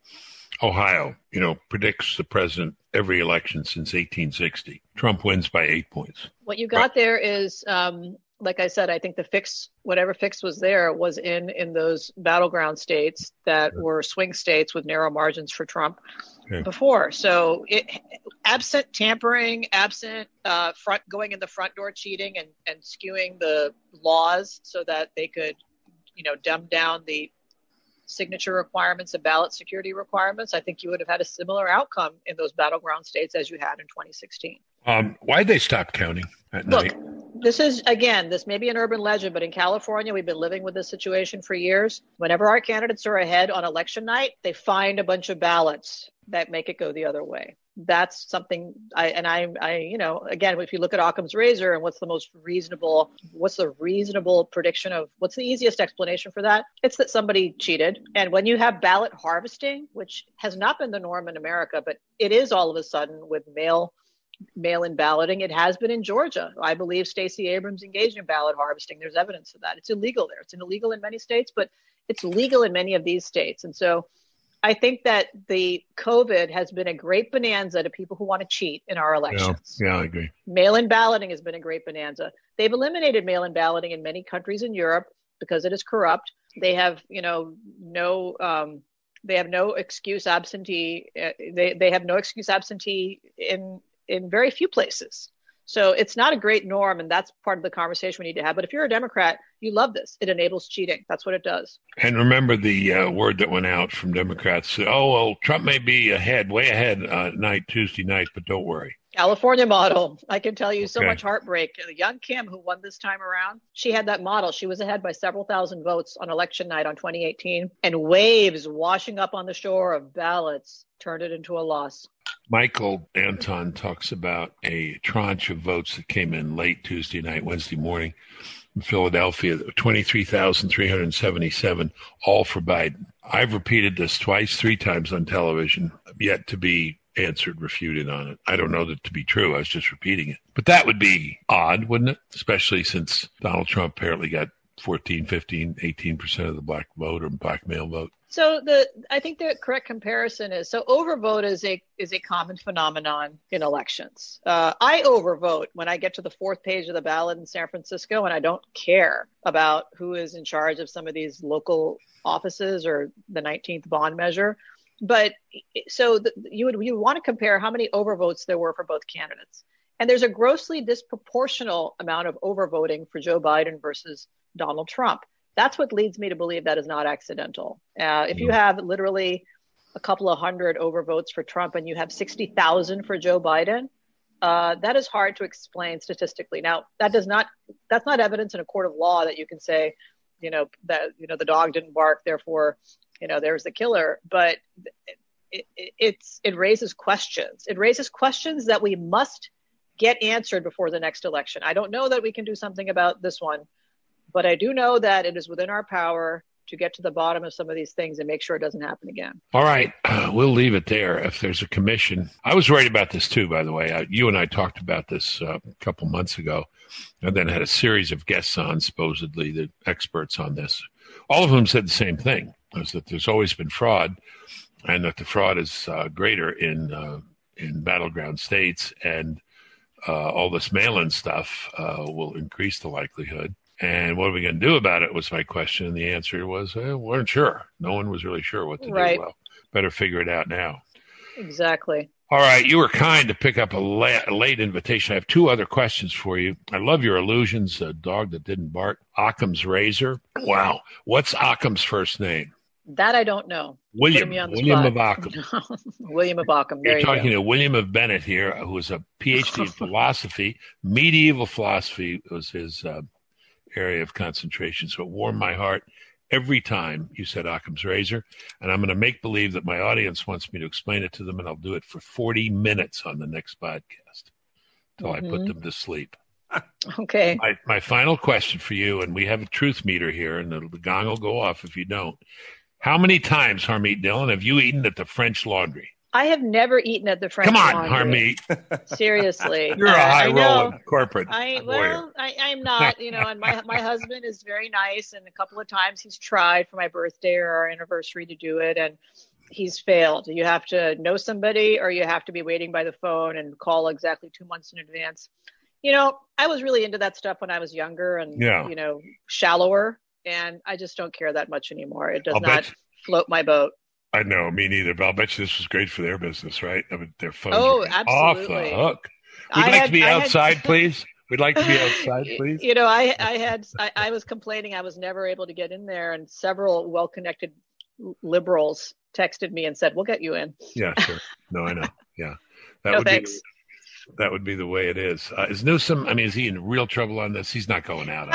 Ohio, you know, predicts the president every election since 1860. Trump wins by eight points. What you got there is um, like I said, I think the fix, whatever fix was there, was in in those battleground states that were swing states with narrow margins for Trump okay. before. So, it, absent tampering, absent uh, front going in the front door cheating and and skewing the laws so that they could, you know, dumb down the signature requirements and ballot security requirements, I think you would have had a similar outcome in those battleground states as you had in 2016. Um, why did they stop counting at Look, night? This is again, this may be an urban legend, but in California, we've been living with this situation for years. Whenever our candidates are ahead on election night, they find a bunch of ballots that make it go the other way. That's something I and I, I, you know, again, if you look at Occam's razor and what's the most reasonable, what's the reasonable prediction of what's the easiest explanation for that? It's that somebody cheated. And when you have ballot harvesting, which has not been the norm in America, but it is all of a sudden with mail mail-in balloting. It has been in Georgia. I believe Stacey Abrams engaged in ballot harvesting. There's evidence of that. It's illegal there. It's illegal in many states, but it's legal in many of these states. And so I think that the COVID has been a great bonanza to people who want to cheat in our elections. Yeah, yeah I agree. Mail-in balloting has been a great bonanza. They've eliminated mail-in balloting in many countries in Europe because it is corrupt. They have, you know, no um, they have no excuse absentee. Uh, they they have no excuse absentee in in very few places. So it's not a great norm, and that's part of the conversation we need to have. But if you're a Democrat, you love this. It enables cheating. That's what it does. And remember the uh, word that went out from Democrats: "Oh, well, Trump may be ahead, way ahead uh, night Tuesday night, but don't worry." California model. I can tell you okay. so much heartbreak. Young Kim, who won this time around, she had that model. She was ahead by several thousand votes on election night on 2018, and waves washing up on the shore of ballots turned it into a loss. Michael Anton talks about a tranche of votes that came in late Tuesday night, Wednesday morning in Philadelphia, 23,377, all for Biden. I've repeated this twice, three times on television, yet to be answered, refuted on it. I don't know that to be true. I was just repeating it. But that would be odd, wouldn't it? Especially since Donald Trump apparently got 14, 15, 18% of the black vote or black male vote. So the I think the correct comparison is so overvote is a is a common phenomenon in elections. Uh, I overvote when I get to the fourth page of the ballot in San Francisco, and I don't care about who is in charge of some of these local offices or the 19th bond measure. But so the, you would you want to compare how many overvotes there were for both candidates, and there's a grossly disproportional amount of overvoting for Joe Biden versus Donald Trump. That's what leads me to believe that is not accidental. Uh, if you have literally a couple of hundred overvotes for Trump and you have 60,000 for Joe Biden, uh, that is hard to explain statistically. Now, that does not that's not evidence in a court of law that you can say, you know, that you know the dog didn't bark, therefore, you know, there's the killer. But it, it, it's it raises questions. It raises questions that we must get answered before the next election. I don't know that we can do something about this one, but I do know that it is within our power to get to the bottom of some of these things and make sure it doesn't happen again. All right. We'll leave it there. If there's a commission, I was worried about this too, by the way. Uh, you and I talked about this uh, a couple months ago and then had a series of guests on, supposedly the experts on this, all of them said the same thing was that there's always been fraud and that the fraud is uh, greater in, in battleground states and all this mail-in stuff will increase the likelihood. And what are we going to do about it was my question. And the answer was, eh, weren't sure. No one was really sure what to right. do. Well, better figure it out now. Exactly. All right. You were kind to pick up a, la- a late invitation. I have two other questions for you. I love your illusions, a dog that didn't bark, Occam's razor. Wow. What's Occam's first name? That I don't know. William. William of Occam. William of Occam. There You're talking you to William of Bennett here, who is a PhD in philosophy. Medieval philosophy was his uh, area of concentration. So it warmed my heart every time you said Occam's razor. And I'm going to make believe that my audience wants me to explain it to them, and I'll do it for 40 minutes on the next podcast until mm-hmm. I put mm-hmm. them to sleep. Okay. My, my final question for you, and we have a truth meter here, and the, the gong will go off if you don't. How many times, Harmeet Dhillon, have you eaten at the French Laundry? I have never eaten at the French. Come on, Laundry. Harmeet. Seriously, you're uh, a high rolling corporate. I well, I, I'm not. You know, and my my husband is very nice, and a couple of times he's tried for my birthday or our anniversary to do it, and he's failed. You have to know somebody, or you have to be waiting by the phone and call exactly two months in advance. You know, I was really into that stuff when I was younger and yeah. you know shallower, and I just don't care that much anymore. It does I'll not float my boat. I know, me neither. But I'll bet you this was great for their business, right? I mean, their phones oh, off the hook. We'd I like had, to be I outside, had... please. We'd like to be outside, please. You know, I I had I, I was complaining I was never able to get in there, and several well-connected liberals texted me and said, "We'll get you in." Yeah, sure. No, I know. Yeah, that no, would thanks. be that would be the way it is. Uh, is Newsom? I mean, is he in real trouble on this? He's not going out.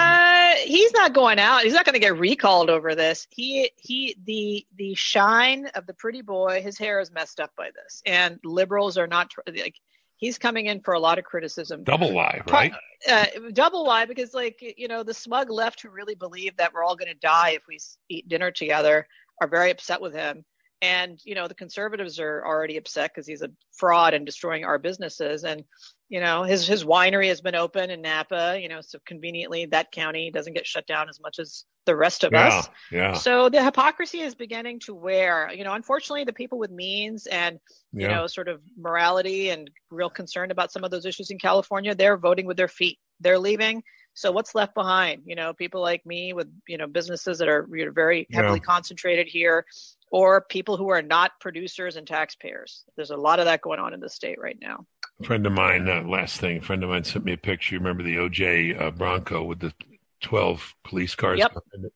He's not going out. He's not going to get recalled over this. He he the the shine of the pretty boy. His hair is messed up by this, and liberals are not like. He's coming in for a lot of criticism. Double lie, right? Uh, double lie because, like, you know, the smug left who really believe that we're all going to die if we eat dinner together are very upset with him and you know the conservatives are already upset because he's a fraud and destroying our businesses and you know his his winery has been open in napa you know so conveniently that county doesn't get shut down as much as the rest of yeah, us yeah so the hypocrisy is beginning to wear you know unfortunately the people with means and you Yeah. know sort of morality and real concern about some of those issues in california they're voting with their feet they're leaving so what's left behind you know people like me with you know businesses that are you know, very heavily Yeah. concentrated here or people who are not producers and taxpayers. There's a lot of that going on in the state right now. Friend of mine, uh, last thing, a friend of mine sent me a picture. You remember the OJ uh, Bronco with the 12 police cars Yep. behind it?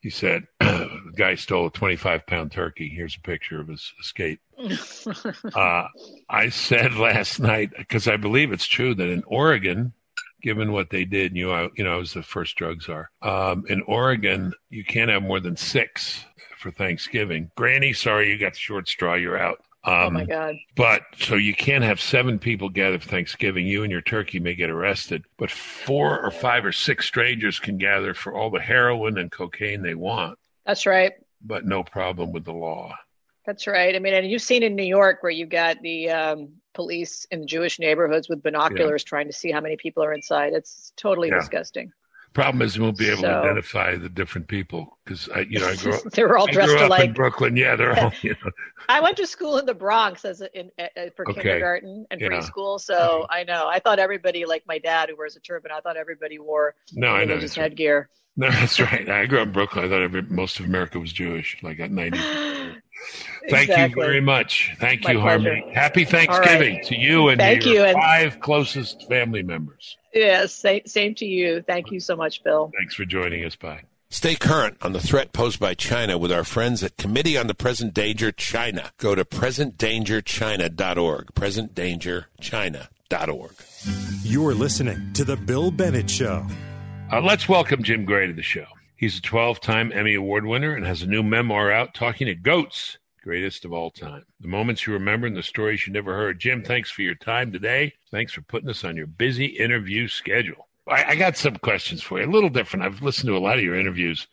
He said, the guy stole a 25 pound turkey. Here's a picture of his escape. Uh, I said last night, because I believe it's true that in Oregon, given what they did, you know, I, you know, I was the first drug czar. Um, in Oregon, you can't have more than six for Thanksgiving. Granny, sorry, you got the short straw. You're out. Um, oh my God. but so you can't have seven people gather for Thanksgiving. You and your turkey may get arrested, but four or five or six strangers can gather for all the heroin and cocaine they want, That's right. but no problem with the law. That's right. I mean, and you've seen in New York where you've got the um, police in Jewish neighborhoods with binoculars trying to see how many people are inside. It's totally Yeah. disgusting. Problem is, we won't be able to identify the different people because I, you know, I grew up. they were all I dressed grew up in. Brooklyn. Yeah, they're all. You know, I went to school in the Bronx as a, in, uh, for Okay. kindergarten and Yeah. preschool, so I know. I thought everybody, like my dad who wears a turban, I thought everybody wore no, I know. religious That's right. headgear. No, that's right. I grew up in Brooklyn. I thought every, most of America was Jewish. Like at ninety. Thank Exactly. you very much. Thank My you, Harmony. Happy Thanksgiving to you and Thank your you, and- five closest family members. Yes, same, same to you. Thank you so much, Bill. Thanks for joining us. Bye. Stay current on the threat posed by China with our friends at Committee on the Present Danger China. Go to presentdangerchina.org. Presentdangerchina.org. You're listening to The Bill Bennett Show. Uh, let's welcome Jim Gray to the show. He's a 12 time Emmy Award winner and has a new memoir out talking to goats, greatest of all time. The moments you remember and the stories you never heard. Jim, thanks for your time today. Thanks for putting us on your busy interview schedule. I, I got some questions for you, a little different. I've listened to a lot of your interviews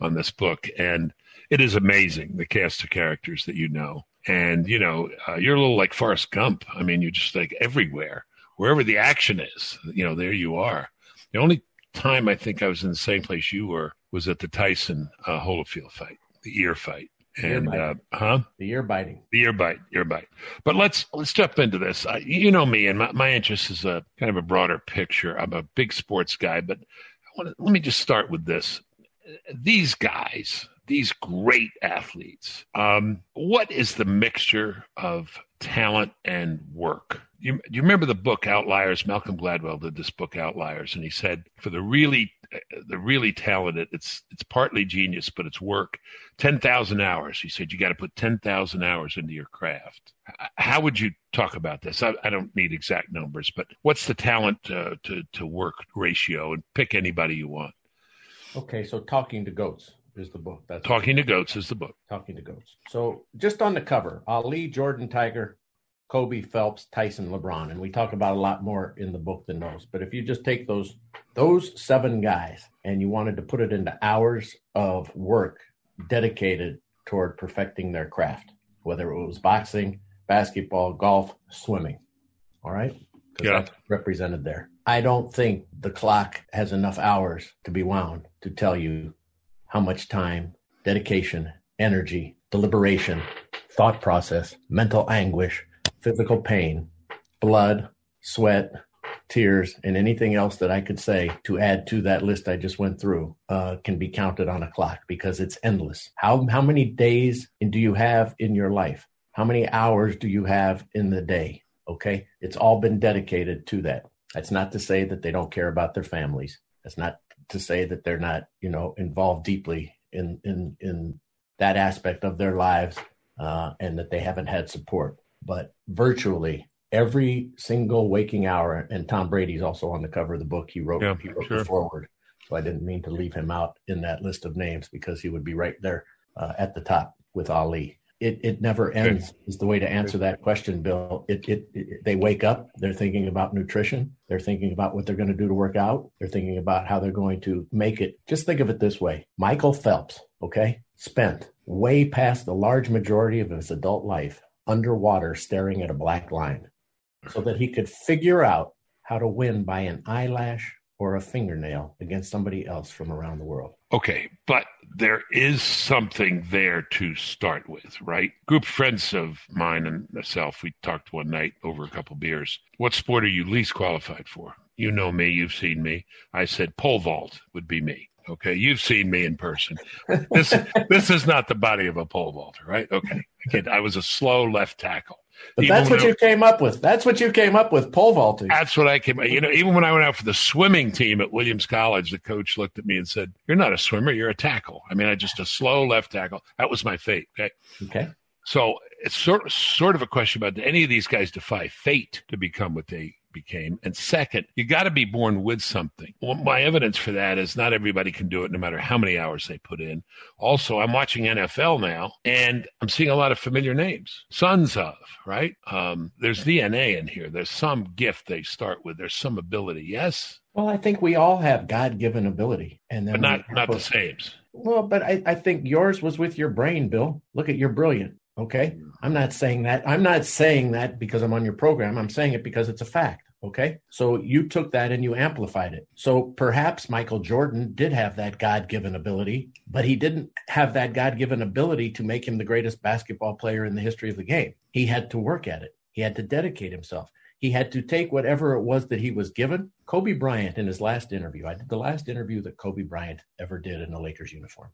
on this book, and it is amazing the cast of characters that you know. And, you know, uh, you're a little like Forrest Gump. I mean, you're just like everywhere. Wherever the action is, you know, there you are. The only time I think I was in the same place you were was at the Tyson uh, Holyfield fight, the ear fight. And uh, huh? The ear biting. The ear bite, ear bite. But let's let's jump into this. I, you know me, and my, my interest is a kind of a broader picture. I'm a big sports guy, but I want to, let me just start with this. These guys, these great athletes, um, what is the mixture of talent and work? You, you remember the book Outliers? Malcolm Gladwell did this book Outliers, and he said for the really the really talented, it's it's partly genius, but it's work. Ten thousand hours. He said you got to put ten thousand hours into your craft. How would you talk about this? I, I don't need exact numbers, but what's the talent uh, to to work ratio? And pick anybody you want. Okay, so Talking to Goats is the book. That's Talking to Goats is the book. Talking to Goats. So just on the cover, Ali, Jordan, Tiger, Kobe, Phelps, Tyson, LeBron, and we talk about a lot more in the book than those. But if you just take those those seven guys and you wanted to put it into hours of work dedicated toward perfecting their craft, whether it was boxing, basketball, golf, swimming, All right? Yeah. represented there. I don't think the clock has enough hours to be wound to tell you how much time, dedication, energy, deliberation, thought process, mental anguish, physical pain, blood, sweat, tears, and anything else that I could say to add to that list I just went through uh, can be counted on a clock because it's endless. How how many days do you have in your life? How many hours do you have in the day? Okay, it's all been dedicated to that. That's not to say that they don't care about their families. That's not to say that they're not, you know, involved deeply in in in that aspect of their lives uh, and that they haven't had support. But virtually every single waking hour. And Tom Brady's also on the cover of the book. He wrote, Yeah, he wrote sure. the foreword. So I didn't mean to leave him out in that list of names because he would be right there uh, at the top with Ali. It, it never ends is the way to answer that question, Bill. It, it, it they wake up, they're thinking about nutrition, they're thinking about what they're going to do to work out, they're thinking about how they're going to make it. Just think of it this way: Michael Phelps, okay, spent way past the large majority of his adult life underwater staring at a black line, so that he could figure out how to win by an eyelash or a fingernail against somebody else from around the world. Okay, but there is something there to start with, right? Group friends of mine and myself, we talked one night over a couple beers. What sport are you least qualified for? You know me, you've seen me. I said pole vault would be me. Okay, you've seen me in person. This this is not the body of a pole vaulter, right? Okay, Kid, I was a slow left tackle. But Even that's what I- you came up with. That's what you came up with, pole vaulting. That's what I came. up. You know, even when I went out for the swimming team at Williams College, the coach looked at me and said, "You're not a swimmer. You're a tackle." I mean, I just a slow left tackle. That was my fate. Okay, Okay. so it's sort sort of a question about do any of these guys defy fate to become what they became? And second, you got to be born with something. Well, my evidence for that is not everybody can do it, no matter how many hours they put in. Also, I'm watching NFL now, and I'm seeing a lot of familiar names. Sons of right. Um, there's DNA in here. There's some gift they start with. There's some ability. Yes, Well, I think we all have God given ability. And then but not not the same. Well, but I, I think yours was with your brain, Bill. Look at you're brilliant. Okay. I'm not saying that. I'm not saying that because I'm on your program. I'm saying it because it's a fact. Okay. So you took that and you amplified it. So perhaps Michael Jordan did have that God given ability, but he didn't have that God given ability to make him the greatest basketball player in the history of the game. He had to work at it, he had to dedicate himself. He had to take whatever it was that he was given. Kobe Bryant, in his last interview, I did the last interview that Kobe Bryant ever did in a Lakers uniform.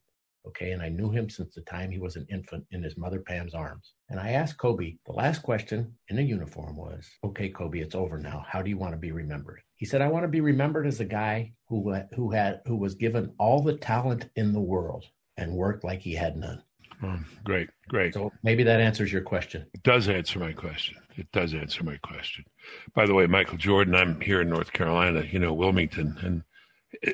Okay. And I knew him since the time he was an infant in his mother Pam's arms. And I asked Kobe, the last question in a uniform was, okay, Kobe, it's over now. How do you want to be remembered? He said, I want to be remembered as a guy who, who had, who was given all the talent in the world and worked like he had none. Oh, great, great. So maybe that answers your question. It does answer my question. It does answer my question. By the way, Michael Jordan, I'm here in North Carolina, you know, Wilmington, and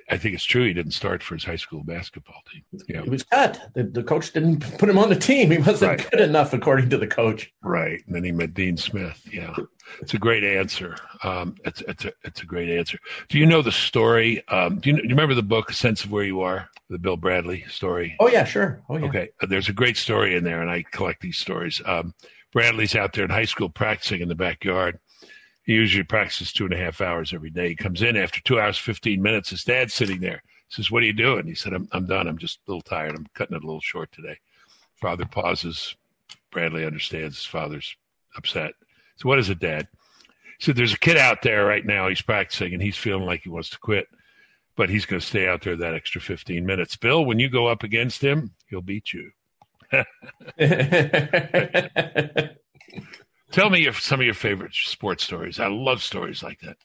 I think it's true he didn't start for his high school basketball team. Yeah, He was cut. The, the coach didn't put him on the team. He wasn't Right. good enough, according to the coach. right. And then he met Dean Smith. Yeah, it's a great answer. Um, it's it's a it's a great answer. Do you know the story? Um, do, you, do you remember the book "Sense of Where You Are"? The Bill Bradley story. Oh, yeah, sure. Oh, yeah. Okay, uh, there's a great story in there, and I collect these stories. Um, Bradley's out there in high school practicing in the backyard. He usually practices two and a half hours every day. He comes in after two hours, 15 minutes. His dad's sitting there. He says, What are you doing? He said, I'm, I'm done. I'm just a little tired. I'm cutting it a little short today. Father pauses. Bradley understands his father's upset. So, what is it, Dad? He said, There's a kid out there right now. He's practicing and he's feeling like he wants to quit, but he's going to stay out there that extra 15 minutes. Bill, when you go up against him, he'll beat you. Tell me your, some of your favorite sports stories. I love stories like that.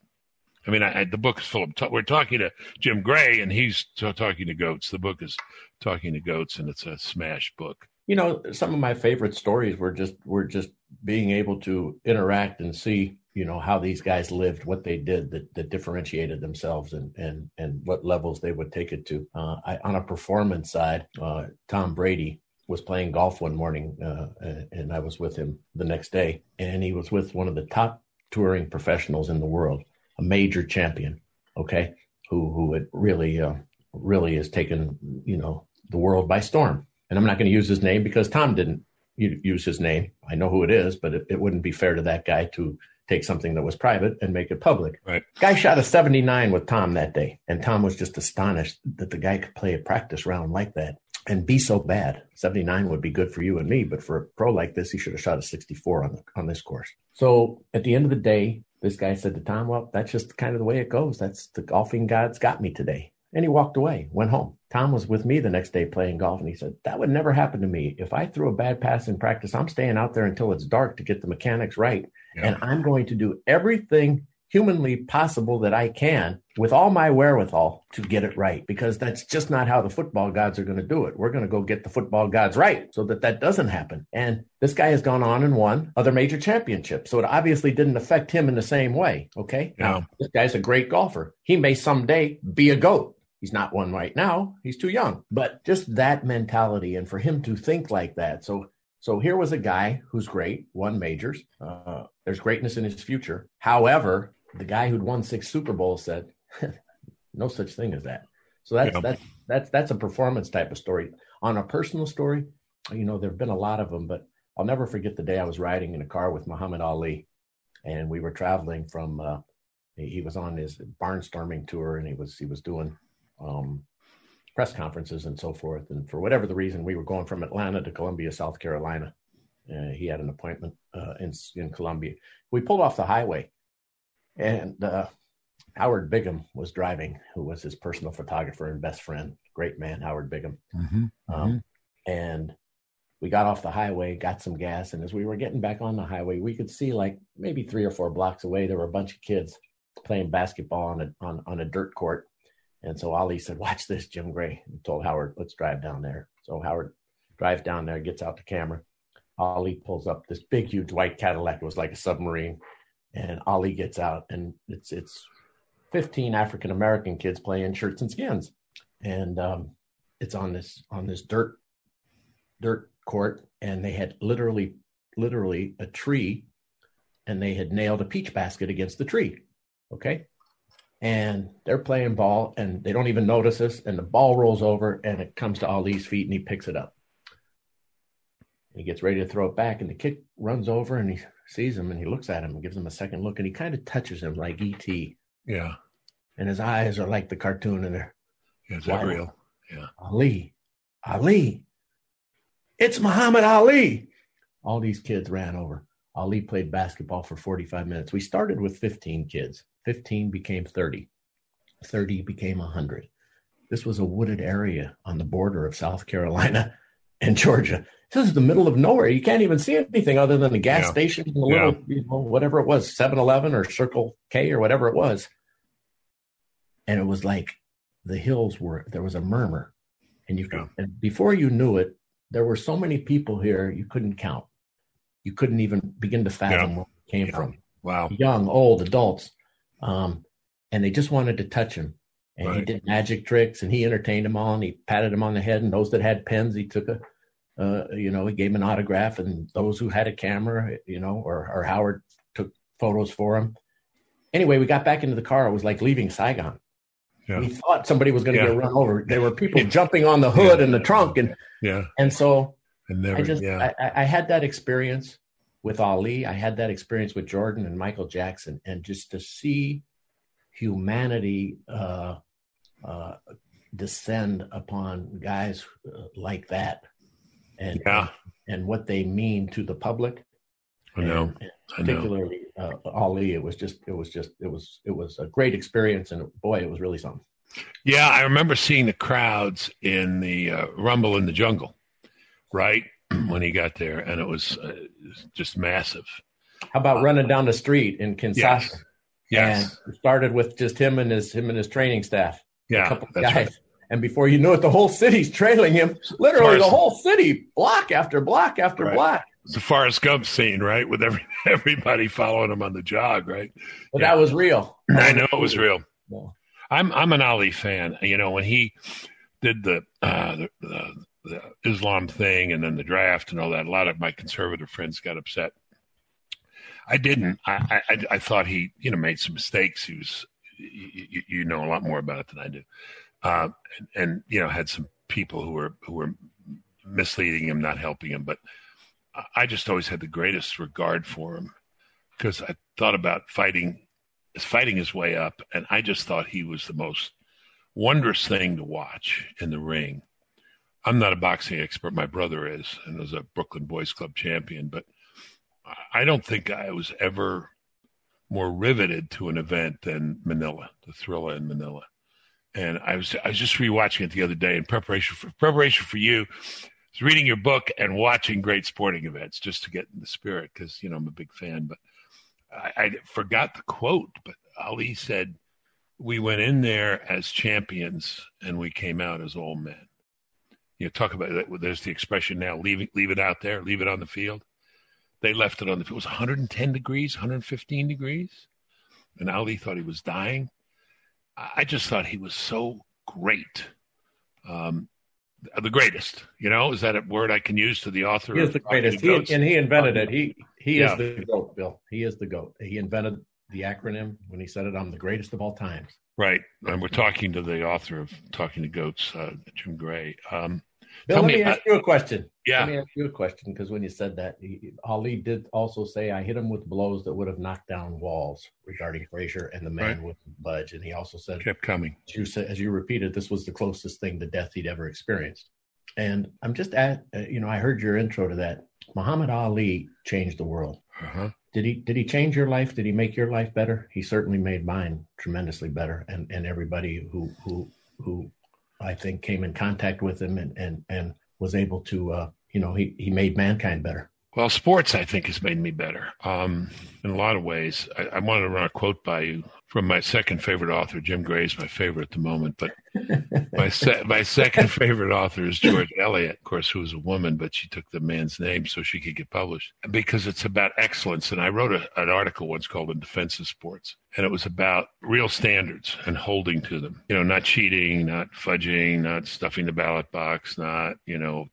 I mean, I, I, the book is full of. we're talking to Jim Gray, and he's t- talking to goats. The book is talking to goats, and it's a smash book. you know some of my favorite stories were just were just being able to interact and see you know how these guys lived what they did that, that differentiated themselves and and and what levels they would take it to uh, I, on a performance side uh, tom brady was playing golf one morning uh, and i was with him the next day and he was with one of the top touring professionals in the world a major champion okay who who had really uh, really has taken you know the world by storm and I'm not going to use his name because Tom didn't use his name. I know who it is, but it, it wouldn't be fair to that guy to take something that was private and make it public. Right. Guy shot a 79 with Tom that day, and Tom was just astonished that the guy could play a practice round like that and be so bad. 79 would be good for you and me, but for a pro like this, he should have shot a 64 on the, on this course. So at the end of the day, this guy said to Tom, "Well, that's just kind of the way it goes. That's the golfing gods got me today." And he walked away, went home. Tom was with me the next day playing golf, and he said, That would never happen to me. If I threw a bad pass in practice, I'm staying out there until it's dark to get the mechanics right. Yeah. And I'm going to do everything humanly possible that I can, with all my wherewithal, to get it right. Because that's just not how the football gods are going to do it. We're going to go get the football gods right so that that doesn't happen. And this guy has gone on and won other major championships. So it obviously didn't affect him in the same way. Okay. Yeah. Now, this guy's a great golfer. He may someday be a GOAT. He's not one right now. He's too young. But just that mentality and for him to think like that. So so here was a guy who's great, won majors. Uh, there's greatness in his future. However, the guy who'd won six Super Bowls said, "No such thing as that." So that's yeah. that's that's that's a performance type of story. On a personal story, you know, there've been a lot of them, but I'll never forget the day I was riding in a car with Muhammad Ali, and we were traveling from. Uh, he was on his barnstorming tour, and he was he was doing um, press conferences and so forth. And for whatever the reason, we were going from Atlanta to Columbia, South Carolina. Uh, he had an appointment uh, in in Columbia. We pulled off the highway, and uh, Howard Bingham was driving, who was his personal photographer and best friend. Great man, Howard Bingham. Mm-hmm. Um, mm-hmm. And we got off the highway, got some gas, and as we were getting back on the highway, we could see like maybe three or four blocks away there were a bunch of kids playing basketball on a on, on a dirt court. And so Ali said, "Watch this, Jim Gray." And told Howard, "Let's drive down there." So Howard drives down there, gets out the camera. Ali pulls up this big, huge white Cadillac. It was like a submarine and Ali gets out, and it's it's 15 African American kids playing shirts and skins, and um, it's on this on this dirt dirt court, and they had literally literally a tree, and they had nailed a peach basket against the tree, okay, and they're playing ball, and they don't even notice us, and the ball rolls over, and it comes to Ali's feet, and he picks it up. He gets ready to throw it back, and the kid runs over and he sees him and he looks at him and gives him a second look and he kind of touches him like E.T. Yeah. And his eyes are like the cartoon in there. Yeah, is that real? Yeah. Ali. Ali. It's Muhammad Ali. All these kids ran over. Ali played basketball for 45 minutes. We started with 15 kids. 15 became 30. 30 became 100. This was a wooded area on the border of South Carolina and Georgia. This is the middle of nowhere. You can't even see anything other than the gas yeah. station and the little, you know, whatever it was, 7 Eleven or Circle K or whatever it was. And it was like the hills were, there was a murmur. And you could, yeah. and before you knew it, there were so many people here you couldn't count. You couldn't even begin to fathom where it came from. Wow. Young, old, adults. Um, and they just wanted to touch him. And right. he did magic tricks and he entertained them all and he patted them on the head. And those that had pens, he took a uh, you know, he gave an autograph, and those who had a camera, you know, or, or Howard took photos for him. Anyway, we got back into the car. It was like leaving Saigon. Yeah. We thought somebody was going to yeah. get run over. There were people jumping on the hood yeah. and the trunk, and yeah, and so never, I just I, I had that experience with Ali. I had that experience with Jordan and Michael Jackson, and just to see humanity uh, uh, descend upon guys uh, like that and yeah. and what they mean to the public. I know. And, particularly uh, Ali, it was just it was just it was it was a great experience, and boy, it was really something. Yeah, I remember seeing the crowds in the uh, Rumble in the Jungle, right when he got there, and it was, uh, just massive. How about running down the street in Kinshasa? Yes. yes. And started with just him and his him and his training staff. Yeah, that's guys. right. And before you know it, the whole city's trailing him. Literally, the whole city, block after block after right. block. It's a Forrest Gump scene, right? With every everybody following him on the jog, right? But yeah. that was real. I know it was real. Yeah. I'm I'm an Ali fan. You know, when he did the, uh, the, the, the Islam thing and then the draft and all that, a lot of my conservative friends got upset. I didn't. I, I, I thought he, you know, made some mistakes. He was, you, you know, a lot more about it than I do uh, and, and, you know had some people who were who were misleading him, not helping him. But I just always had the greatest regard for him because I thought about fighting, fighting his way up, and I just thought he was the most wondrous thing to watch in the ring. I'm not a boxing expert. My brother is, and was a Brooklyn Boys Club champion. But I don't think I was ever more riveted to an event than Manila, the Thrilla in Manila and I was I was just rewatching it the other day in preparation for preparation for you. I was reading your book and watching great sporting events just to get in the spirit because you know I'm a big fan. But I, I forgot the quote, but Ali said, "We went in there as champions, and we came out as all men." You know, talk about that. There's the expression now: leave leave it out there, leave it on the field. They left it on the. It was 110 degrees, 115 degrees, and Ali thought he was dying. I just thought he was so great. Um, the greatest, you know, is that a word I can use to the author? He is the greatest, he, and he invented it. He he yeah. is the goat, Bill. He is the goat. He invented the acronym when he said it. I'm the greatest of all times. Right, and we're talking to the author of Talking to Goats, uh, Jim Gray. Um, Bill, let me, me ask you a question. Yeah. Let me ask you a question because when you said that, he, Ali did also say I hit him with blows that would have knocked down walls regarding Frazier and the man right. with budge. And he also said, kept coming. As you, said, as you repeated, this was the closest thing to death he'd ever experienced. And I'm just at, uh, you know, I heard your intro to that. Muhammad Ali changed the world. Uh-huh. Did he? Did he change your life? Did he make your life better? He certainly made mine tremendously better, and and everybody who who who I think came in contact with him and and and was able to uh, you know he he made mankind better. Well, sports I think has made me better um, in a lot of ways. I, I wanted to run a quote by you from my second favorite author. Jim Gray is my favorite at the moment, but my se- my second favorite author is George Eliot, of course, who was a woman, but she took the man's name so she could get published because it's about excellence. And I wrote a, an article once called "In Defense of Sports," and it was about real standards and holding to them. You know, not cheating, not fudging, not stuffing the ballot box, not you know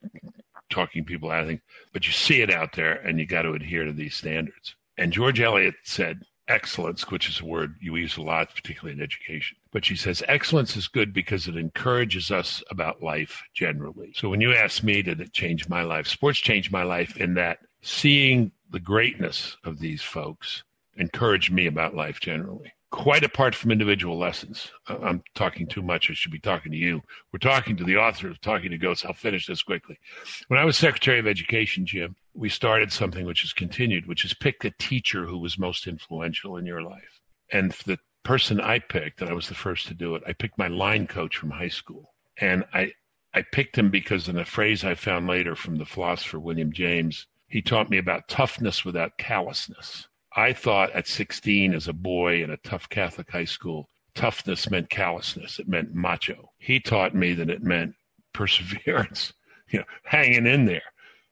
talking people out of things, but you see it out there, and you got to adhere to these standards. And George Eliot said, excellence, which is a word you use a lot, particularly in education. But she says excellence is good because it encourages us about life generally. So when you ask me, did it change my life? Sports changed my life in that seeing the greatness of these folks encouraged me about life generally quite apart from individual lessons. Uh, I'm talking too much. I should be talking to you. We're talking to the author of Talking to Goats. I'll finish this quickly. When I was Secretary of Education, Jim, we started something which has continued, which is pick the teacher who was most influential in your life. And the person I picked, and I was the first to do it, I picked my line coach from high school. And I, I picked him because in a phrase I found later from the philosopher William James, he taught me about toughness without callousness. I thought at 16 as a boy in a tough Catholic high school, toughness meant callousness. It meant macho. He taught me that it meant perseverance, you know, hanging in there,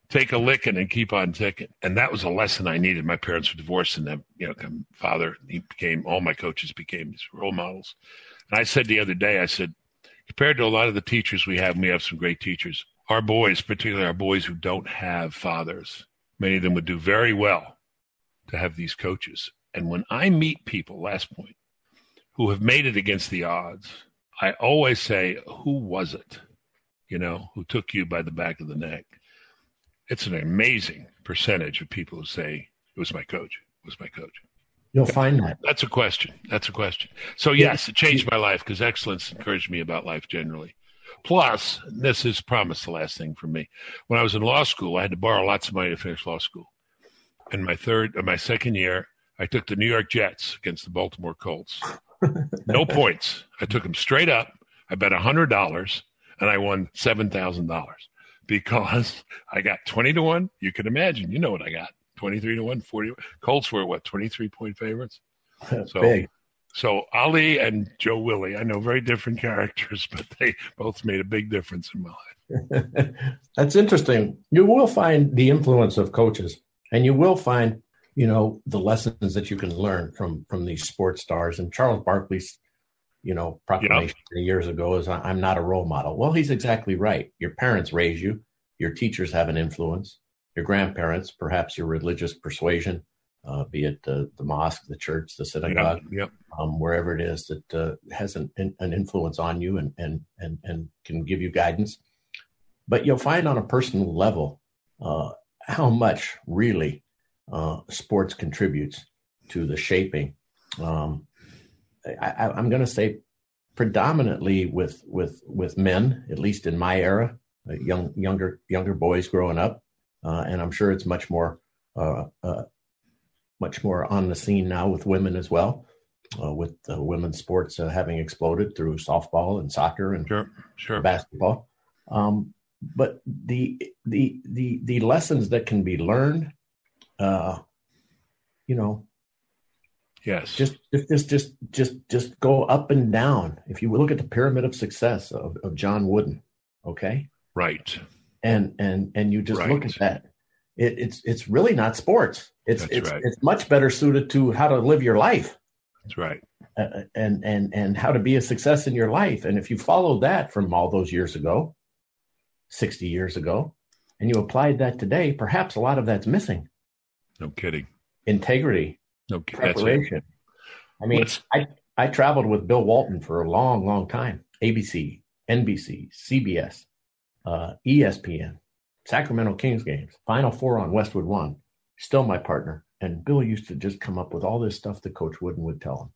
take a licking and keep on ticking. And that was a lesson I needed. My parents were divorced and then, you know, father, he became, all my coaches became his role models. And I said the other day, I said, compared to a lot of the teachers we have, we have some great teachers. Our boys, particularly our boys who don't have fathers, many of them would do very well to have these coaches. And when I meet people, last point, who have made it against the odds, I always say, who was it? You know, who took you by the back of the neck? It's an amazing percentage of people who say, it was my coach, it was my coach. You'll find that. That's a question. That's a question. So, yes, it changed my life because excellence encouraged me about life generally. Plus, this is promised the last thing for me. When I was in law school, I had to borrow lots of money to finish law school in my third my second year, I took the New York Jets against the Baltimore Colts. no points. I took them straight up. I bet a hundred dollars, and I won seven thousand dollars because I got twenty to one. You can imagine. You know what I got: twenty three to one, 40. Colts were what twenty three point favorites. So, Big. so Ali and Joe Willie, I know very different characters, but they both made a big difference in my life. That's interesting. You will find the influence of coaches and you will find you know the lessons that you can learn from from these sports stars and charles barkley's you know proclamation yeah. years ago is i'm not a role model well he's exactly right your parents raise you your teachers have an influence your grandparents perhaps your religious persuasion uh, be it uh, the mosque the church the synagogue yeah. Yep. Um, wherever it is that uh, has an, an influence on you and, and and and can give you guidance but you'll find on a personal level uh, how much really uh, sports contributes to the shaping. Um, I, am going to say predominantly with with with men, at least in my era, uh, young younger younger boys growing up, uh, and I'm sure it's much more uh, uh, much more on the scene now with women as well. Uh, with women's sports having exploded through softball and soccer and sure, sure. basketball, um, but the the the the lessons that can be learned uh you know Yes. Just, just, just, just, just, just go up and down. If you look at the pyramid of success of, of John Wooden, okay, right, and and and you just Right. look at that, it, it's it's really not sports. It's That's it's right. it's much better suited to how to live your life that's right. uh, and and and how to be a success in your life. And if you followed that from all those years ago, sixty years ago, and you applied that today, perhaps a lot of that's missing. No kidding. Integrity, No ki- that's it. preparation. I mean, Let's- I I traveled with Bill Walton for a long, long time. ABC, NBC, CBS, uh, ESPN, Sacramento Kings games, Final Four on Westwood One. Still my partner. And Bill used to just come up with all this stuff that Coach Wooden would tell him.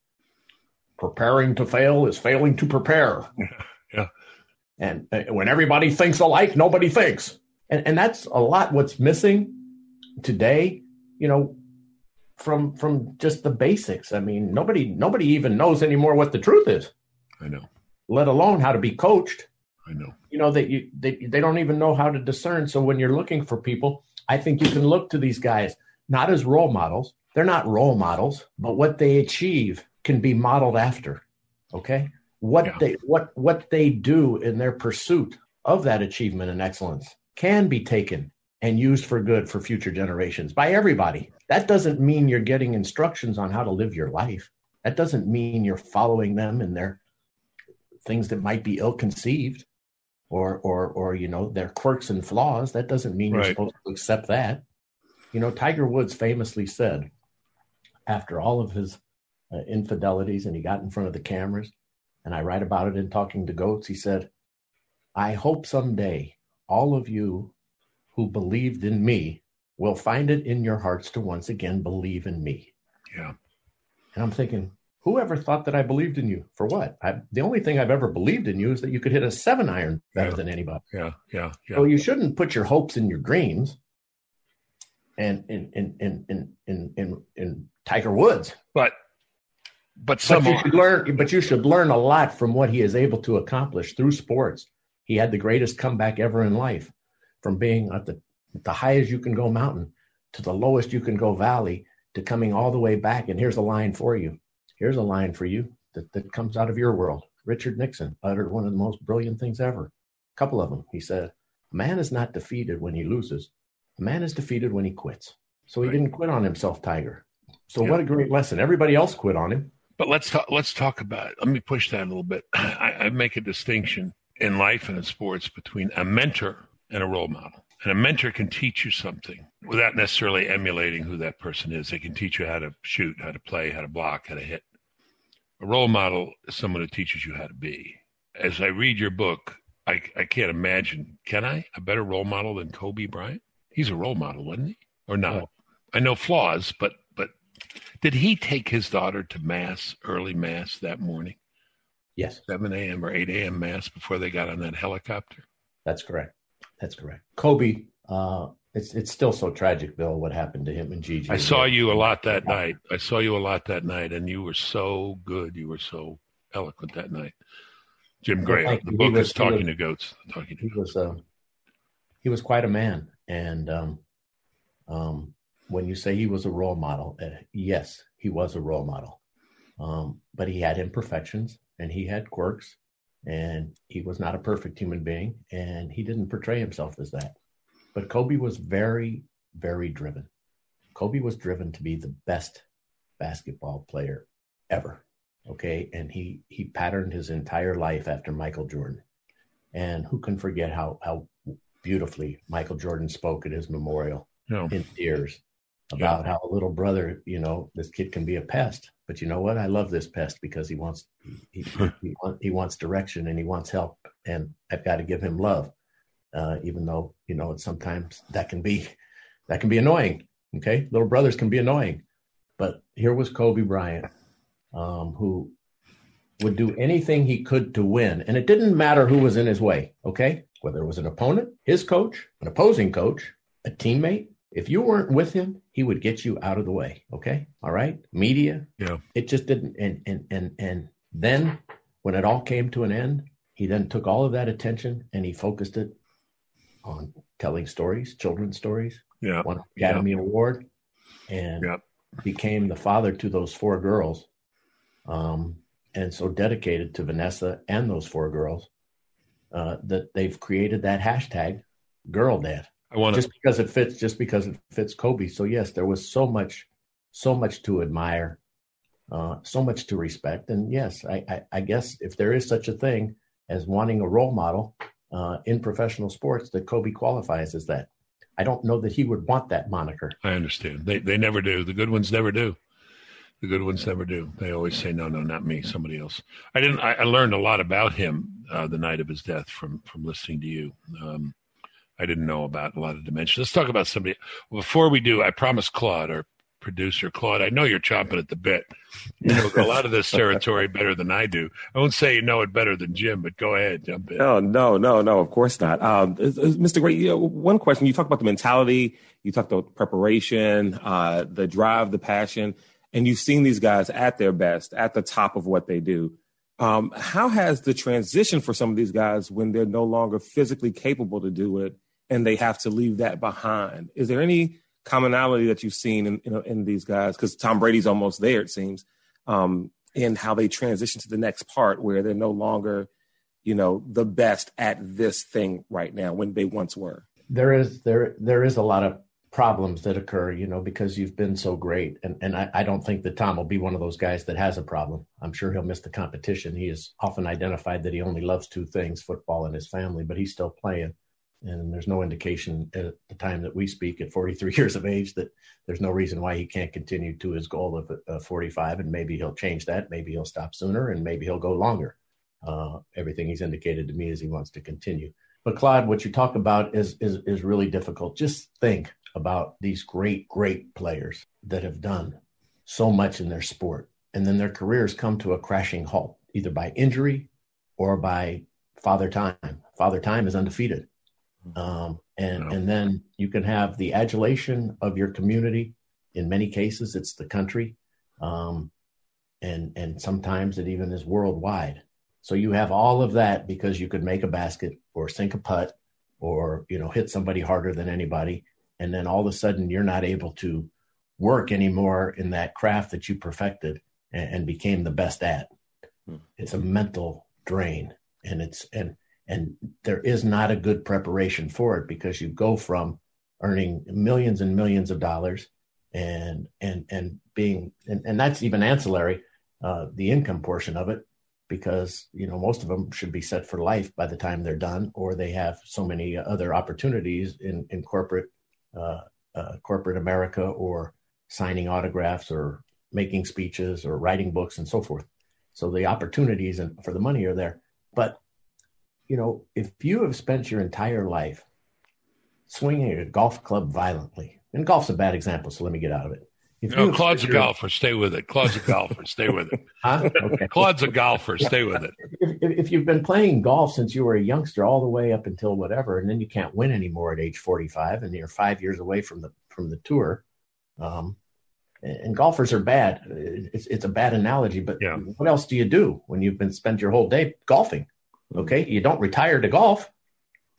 Preparing to fail is failing to prepare. Yeah. And uh, when everybody thinks alike, nobody thinks. And, and that's a lot what's missing today, you know, from from just the basics. I mean, nobody nobody even knows anymore what the truth is, I know. let alone how to be coached. I know. You know that you they, they don't even know how to discern. So when you're looking for people, I think you can look to these guys not as role models. They're not role models, but what they achieve can be modeled after. Okay? What Yeah. they what what they do in their pursuit of that achievement and excellence can be taken and used for good for future generations by everybody. That doesn't mean you're getting instructions on how to live your life. That doesn't mean you're following them in their things that might be ill conceived or or or you know their quirks and flaws. That doesn't mean you're supposed to accept that. You know, Tiger Woods famously said after all of his uh, infidelities and he got in front of the cameras and I write about it in Talking to Goats, he said, I hope someday all of you who believed in me will find it in your hearts to once again believe in me. Yeah. And I'm thinking, whoever thought that I believed in you? For what? I, the only thing I've ever believed in you is that you could hit a seven iron better Yeah. than anybody. Yeah. Yeah. Yeah. So you shouldn't put your hopes in your dreams. And in in in in in in, in Tiger Woods, but but but you are- should learn. But you should learn a lot from what he is able to accomplish through sports. He had the greatest comeback ever in life, from being at the the highest you can go mountain to the lowest you can go valley to coming all the way back. And here's a line for you. Here's a line for you that, that comes out of your world. Richard Nixon uttered one of the most brilliant things ever. A couple of them. He said, "A man is not defeated when he loses. A man is defeated when he quits." So he Right. didn't quit on himself, Tiger. So Yeah. what a great lesson. Everybody else quit on him. But let's talk. Let's talk about. Let me push that a little bit. I, I make a distinction in life and in sports between a mentor and a role model. And a mentor can teach you something without necessarily emulating who that person is. They can teach you how to shoot, how to play, how to block, how to hit. A role model is someone who teaches you how to be. As I read your book, I, I can't imagine. Can I a better role model than Kobe Bryant? He's a role model, wasn't he? Or not? Yeah. I know flaws, but did he take his daughter to mass, early mass that morning, Yes. 7 a.m. or 8 a.m. mass before they got on that helicopter? That's correct. That's correct. Kobe, uh, it's it's still so tragic, Bill, what happened to him and Gigi. I saw you a lot that night. I saw you a lot that night, and you were so good. You were so eloquent that night. Jim Gray, thank the book was- is Talking he to Goats. Talking to He Goats. was uh, he was quite a man, and um, um, when you say he was a role model, uh, yes, he was a role model. Um, but he had imperfections and he had quirks, and he was not a perfect human being, and he didn't portray himself as that. But Kobe was very, very driven. Kobe was driven to be the best basketball player ever. Okay, and he he patterned his entire life after Michael Jordan. And who can forget how how beautifully Michael Jordan spoke at his memorial No, in tears about how a little brother, you know, this kid can be a pest, but you know what? I love this pest because he wants he he, he wants direction and he wants help, and I've got to give him love, uh, even though you know it's sometimes that can be that can be annoying. Okay, little brothers can be annoying, but here was Kobe Bryant, um, who would do anything he could to win, and it didn't matter who was in his way. Okay, whether it was an opponent, his coach, an opposing coach, a teammate. If you weren't with him, he would get you out of the way. Okay. All right. Media. Yeah. It just didn't. And, and, and, and then when it all came to an end, he then took all of that attention and he focused it on telling stories, children's stories, yeah, won Academy Award. And Yep. became the father to those four girls, um, and so dedicated to Vanessa and those four girls uh, that they've created that hashtag girl dad. I want just because it fits, just because it fits Kobe. So yes, there was so much, so much to admire, uh, so much to respect, and yes, I, I, I, guess if there is such a thing as wanting a role model uh, in professional sports, that Kobe qualifies as that. I don't know that he would want that moniker. I understand. They they never do. The good ones never do. The good ones never do. They always say, "No, no, not me, somebody else." I didn't. I, I learned a lot about him uh, the night of his death from from listening to you. Um, I didn't know about a lot of dimensions. Let's talk about somebody. Before we do, I promise Claude, our producer Claude, I know you're chomping at the bit. You know a lot of this territory better than I do. I won't say you know it better than Jim, but go ahead, jump in. No, no, no, no. Of course not. Um, Mr. Gray, you know, one question. You talk about the mentality. You talked about preparation, uh, the drive, the passion, and you've seen these guys at their best, at the top of what they do. Um, how has the transition for some of these guys when they're no longer physically capable to do it and they have to leave that behind? Is there any commonality that you've seen in in, in these guys? Because Tom Brady's almost there, it seems, um, in how they transition to the next part where they're no longer, you know, the best at this thing right now when they once were. There is there there is a lot of problems that occur, you know, because you've been so great. And and I, I don't think that Tom will be one of those guys that has a problem. I'm sure he'll miss the competition. He has often identified that he only loves two things, football and his family, but he's still playing and there's no indication at the time that we speak at 43 years of age that there's no reason why he can't continue to his goal of uh, 45 and maybe he'll change that. Maybe he'll stop sooner and maybe he'll go longer. Uh, everything he's indicated to me is he wants to continue. But claude what you talk about is, is is really difficult. Just think about these great great players that have done so much in their sport. And then their careers come to a crashing halt either by injury or by father time. Father time is undefeated um, and and then you can have the adulation of your community. In many cases, it's the country, um, and and sometimes it even is worldwide. So you have all of that because you could make a basket or sink a putt or you know hit somebody harder than anybody, and then all of a sudden you're not able to work anymore in that craft that you perfected and, and became the best at. Hmm. It's a mental drain, and it's and and there is not a good preparation for it because you go from earning millions and millions of dollars and and and being and, and that's even ancillary uh, the income portion of it because you know most of them should be set for life by the time they're done or they have so many other opportunities in in corporate uh, uh, corporate America or signing autographs or making speeches or writing books and so forth. So the opportunities and for the money are there. But you know, if you have spent your entire life swinging a golf club violently, and golf's a bad example, so let me get out of it. If no, Claude's a golfer. Stay with it. Claude's a golfer. Stay with it. huh? Okay. Claude's a golfer. Stay with it. If, if, if, you've been playing golf since you were a youngster, all the way up until whatever, and then you can't win anymore at age forty-five, and you're five years away from the from the tour, um, and golfers are bad. It's it's a bad analogy, but yeah. what else do you do when you've been spent your whole day golfing? Okay, you don't retire to golf.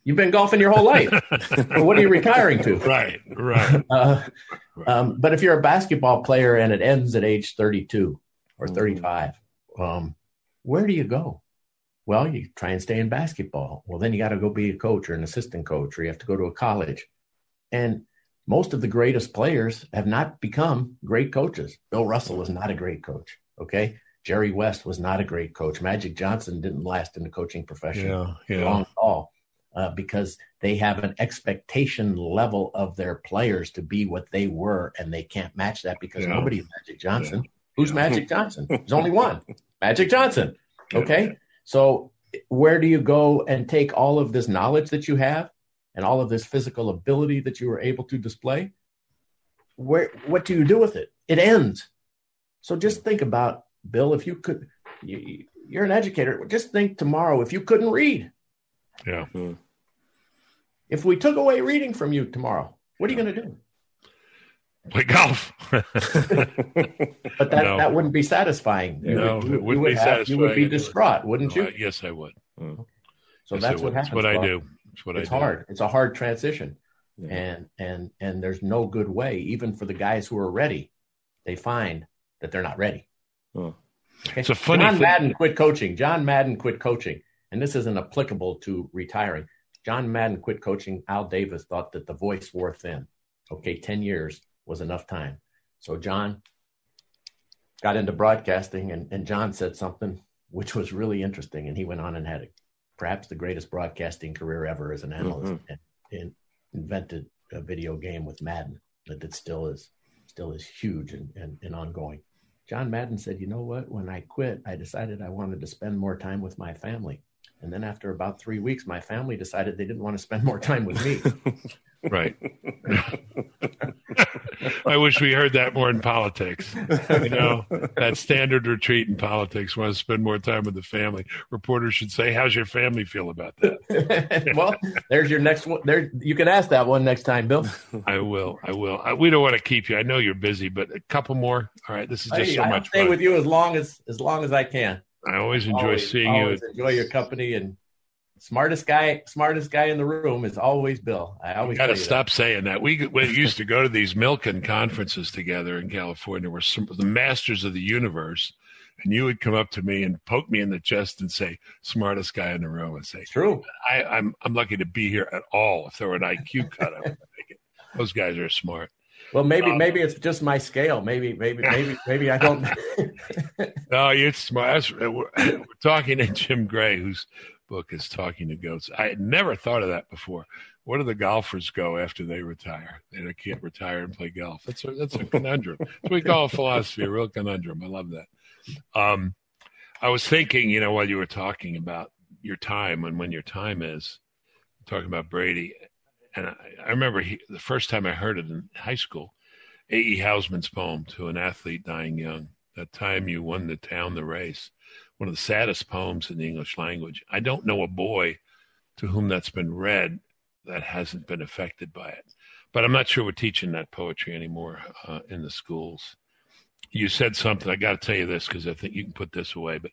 You've been golfing your whole life. what are you retiring to? Right, right. Uh, um, but if you're a basketball player and it ends at age 32 or mm-hmm. 35, um, where do you go? Well, you try and stay in basketball. Well, then you got to go be a coach or an assistant coach, or you have to go to a college. And most of the greatest players have not become great coaches. Bill Russell is not a great coach. Okay. Jerry West was not a great coach. Magic Johnson didn't last in the coaching profession yeah, yeah. long haul uh, because they have an expectation level of their players to be what they were, and they can't match that because yeah. nobody's Magic Johnson. Who's Magic Johnson? There's only one, Magic Johnson. Okay, so where do you go and take all of this knowledge that you have and all of this physical ability that you were able to display? Where what do you do with it? It ends. So just think about Bill, if you could, you, are an educator. Just think tomorrow if you couldn't read. Yeah. Hmm. If we took away reading from you tomorrow, what are you going to do? Play golf. but that, no. that wouldn't be satisfying. You no, would, it wouldn't be have, satisfying. You would be distraught, wouldn't you? I, yes, I would. Hmm. So yes, that's what happens. That's what I do. That's what it's I do. hard. It's a hard transition. Yeah. And and and there's no good way, even for the guys who are ready they find that they're not ready. It's a funny John thing. Madden quit coaching. John Madden quit coaching. And this isn't applicable to retiring. John Madden quit coaching. Al Davis thought that the voice wore thin. Okay, 10 years was enough time. So John got into broadcasting, and, and John said something which was really interesting. And he went on and had a, perhaps the greatest broadcasting career ever as an analyst Mhm. and, and invented a video game with Madden that it still is still is huge and, and, and ongoing. John Madden said, you know what? When I quit, I decided I wanted to spend more time with my family. And then after about three weeks, my family decided they didn't want to spend more time with me. Right. I wish we heard that more in politics. You know, that standard retreat in politics, want to spend more time with the family. Reporters should say, How's your family feel about that? well, there's your next one. There, you can ask that one next time, Bill. I will. I will. I, we don't want to keep you. I know you're busy, but a couple more. All right. This is just Hey, so I'll much stay fun. with you as long as as long as I can. I always enjoy Always- seeing always you. Enjoy your company and smartest guy, smartest guy in the room is always Bill. I always Got to stop saying that. We, we used to go to these Milken conferences together in California, where some the masters of the universe, and you would come up to me and poke me in the chest and say, "Smartest guy in the room," and say. True. I, "I'm I'm lucky to be here at all. If there were an IQ cut, I would take it. Those guys are smart." Well, maybe Um, maybe it's just my scale. Maybe maybe maybe maybe I don't. No, you're smart. We're, we're talking to Jim Gray, whose book is Talking to Goats. I had never thought of that before. Where do the golfers go after they retire? They can't retire and play golf. That's a, that's a conundrum. That's what we call philosophy, a real conundrum. I love that. Um, I was thinking, you know, while you were talking about your time and when your time is, talking about Brady, and I, I remember he, the first time I heard it in high school, A.E. Housman's poem to an athlete dying young. That time you won the town the race. One of the saddest poems in the English language. I don't know a boy to whom that's been read that hasn't been affected by it. But I'm not sure we're teaching that poetry anymore uh, in the schools. You said something. I got to tell you this because I think you can put this away. But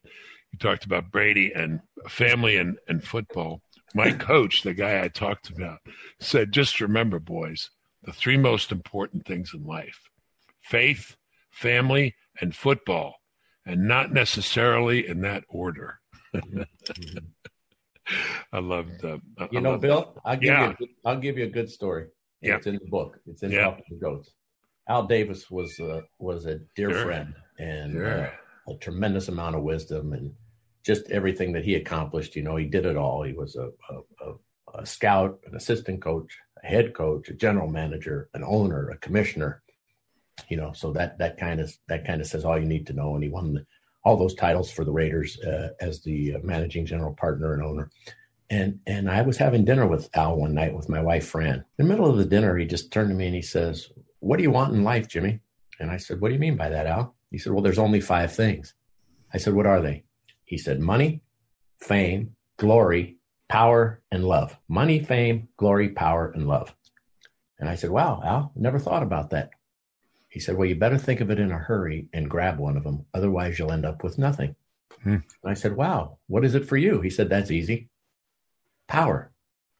you talked about Brady and family and, and football. My coach, the guy I talked about, said, just remember, boys, the three most important things in life faith, family, and football, and not necessarily in that order. I loved. Uh, I You know, loved Bill, I'll give Yeah. you a good, I'll give you a good story. Yeah. It's in the book. It's in Yeah. To Goats. Al Davis was uh, was a dear Sure. friend and Sure. uh, a tremendous amount of wisdom and just everything that he accomplished. You know, he did it all. He was a, a, a, a scout, an assistant coach, a head coach, a general manager, an owner, a commissioner. You know, so that that kind of that kind of says all you need to know. And he won the, all those titles for the Raiders uh, as the uh, managing general partner and owner. And and I was having dinner with Al one night with my wife Fran. In the middle of the dinner, he just turned to me and he says, "What do you want in life, Jimmy?" And I said, "What do you mean by that, Al?" He said, "Well, there's only five things." I said, "What are they?" He said, "Money, fame, glory, power, and love. Money, fame, glory, power, and love." And I said, "Wow, Al, never thought about that." He said, "Well, you better think of it in a hurry and grab one of them, otherwise you'll end up with nothing." Hmm. I said, "Wow, what is it for you?" He said, "That's easy." Power.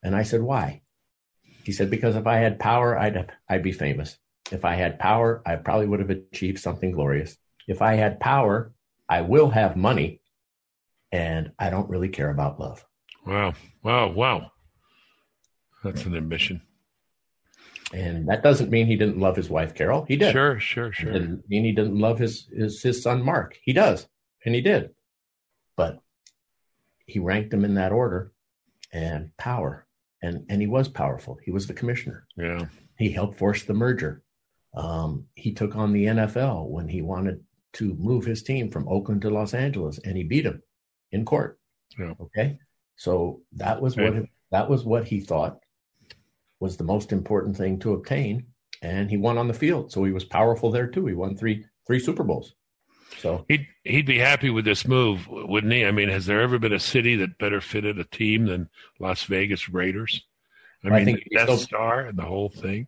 And I said, "Why?" He said, "Because if I had power, I'd I'd be famous. If I had power, I probably would have achieved something glorious. If I had power, I will have money, and I don't really care about love." Wow. Wow. Wow. That's an admission. And that doesn't mean he didn't love his wife Carol. He did. Sure, sure, It sure. didn't mean he didn't love his, his his son Mark. He does, and he did. But he ranked them in that order, and power, and and he was powerful. He was the commissioner. Yeah. He helped force the merger. Um, he took on the NFL when he wanted to move his team from Oakland to Los Angeles, and he beat him in court. Yeah. Okay, so that was what that was what he thought was the most important thing to obtain, and he won on the field. So he was powerful there too. He won three three Super Bowls. So He'd he'd be happy with this move, wouldn't he? I mean, has there ever been a city that better fitted a team than Las Vegas Raiders? I I mean, think Death so- Star and the whole thing.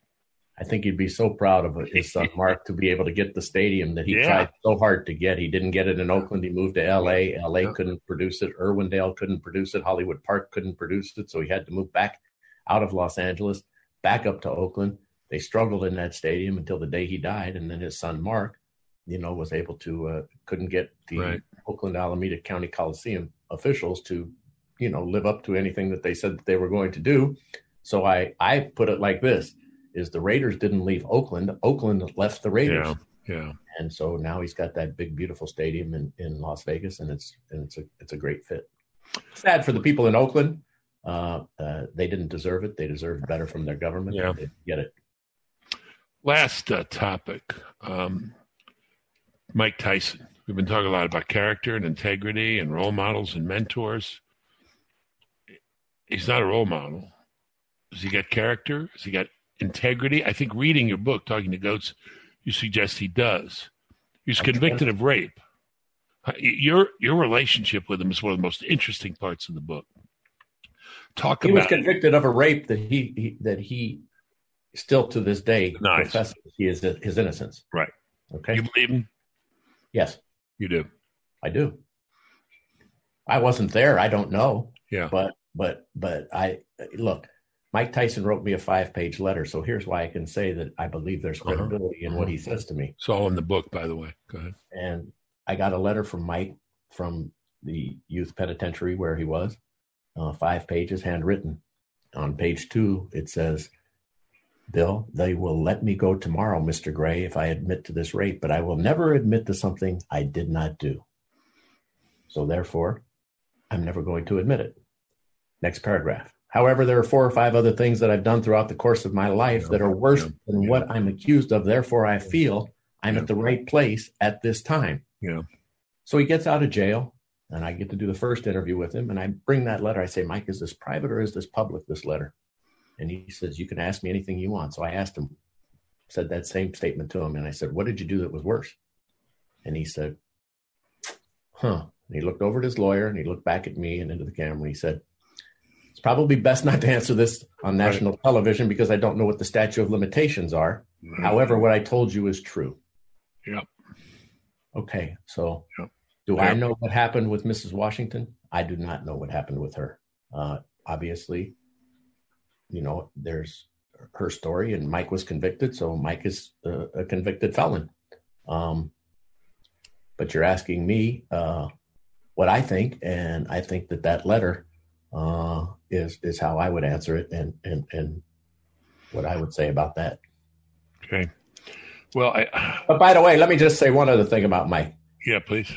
I think he'd be so proud of his son Mark to be able to get the stadium that he Yeah. tried so hard to get. He didn't get it in Oakland. He moved to L.A. L.A. couldn't produce it. Irwindale couldn't produce it. Hollywood Park couldn't produce it. So he had to move back out of Los Angeles, back up to Oakland. They struggled in that stadium until the day he died, and then his son Mark you know, was able to uh, couldn't get the Right. Oakland Alameda County Coliseum officials to, you know, live up to anything that they said that they were going to do. So I I put it like this: is the Raiders didn't leave Oakland, Oakland left the Raiders, Yeah. Yeah. and so now he's got that big beautiful stadium in, in Las Vegas, and it's and it's a it's a great fit. Sad for the people in Oakland. Uh, uh, they didn't deserve it. They deserved better from their government. Yeah. They didn't get it. Last uh, topic um, Mike Tyson. We've been talking a lot about character and integrity and role models and mentors. He's not a role model. Has he got character? Has he got integrity? I think reading your book, Talking to Goats, you suggest he does. He was convicted of rape. Uh, Your your relationship with him is one of the most interesting parts of the book. Talk about. He was convicted of a rape that he, he that he still to this day Nice. professes he is his innocence. Right. Okay. you believe him? yes, You do. I do. I wasn't there. I don't know. Yeah. But but but I look. Mike Tyson wrote me a five-page letter, so here's why I can say that I believe there's Uh-huh. credibility in what he says to me. It's all in the book, by the way. Go ahead. and I got a letter from Mike from the youth penitentiary where he was, uh, five pages handwritten. On page two, it says, Bill, they will let me go tomorrow, Mr. Gray, if I admit to this rape, but I will never admit to something I did not do. So therefore, I'm never going to admit it. Next paragraph. However, there are four or five other things that I've done throughout the course of my life that are worse Yeah. than Yeah. what I'm accused of. Therefore, I feel I'm Yeah. at the right place at this time. Yeah. So he gets out of jail, and I get to do the first interview with him. And I bring that letter. I say, Mike, is this private or is this public, this letter? And he says, You can ask me anything you want. So I asked him, said that same statement to him. And I said, What did you do that was worse? And he said, Huh. And he looked over at his lawyer and he looked back at me and into the camera. And he said, It's probably best not to answer this on national television because I don't know what the statute of limitations are. However, what I told you is true. Yep. Okay, so Yep. do I know what happened with Mrs. Washington? I do not know what happened with her. Uh, obviously, you know, there's her story, and Mike was convicted, so Mike is a, a convicted felon. Um, but you're asking me uh, what I think, and I think that that letter uh, is is how I would answer it, and and and what I would say about that. Okay. Well, I, But by the way, let me just say one other thing about Mike. yeah, please.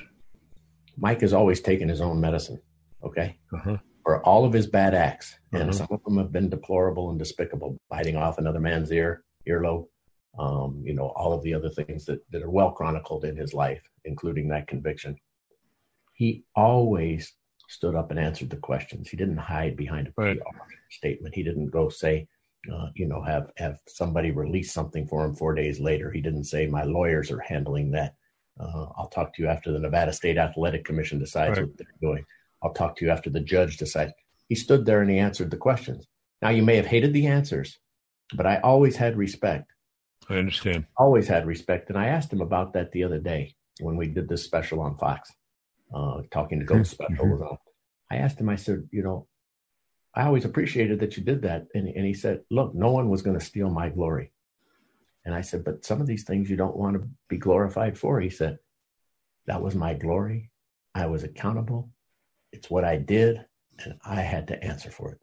Mike has always taken his own medicine, okay, Uh-huh. for all of his bad acts, and Mhm. some of them have been deplorable and despicable, biting off another man's ear, earlobe, um, you know, all of the other things that, that are well chronicled in his life, including that conviction. He always stood up and answered the questions. He didn't hide behind a Right. PR statement. He didn't go say, uh, you know, have have somebody release something for him four days later. He didn't say my lawyers are handling that. Uh, I'll talk to you after the Nevada State Athletic Commission decides Right. what they're doing. I'll talk to you after the judge decides. He stood there and he answered the questions. Now you may have hated the answers, but I always had respect. I understand. Always had respect, and I asked him about that the other day when we did this special on Fox, uh, talking to Goat special was on. I asked him. I said, you know, I always appreciated that you did that, and and he said, look, no one was going to steal my glory. And I said, but some of these things you don't want to be glorified for. He said, that was my glory. I was accountable. It's what I did, and I had to answer for it.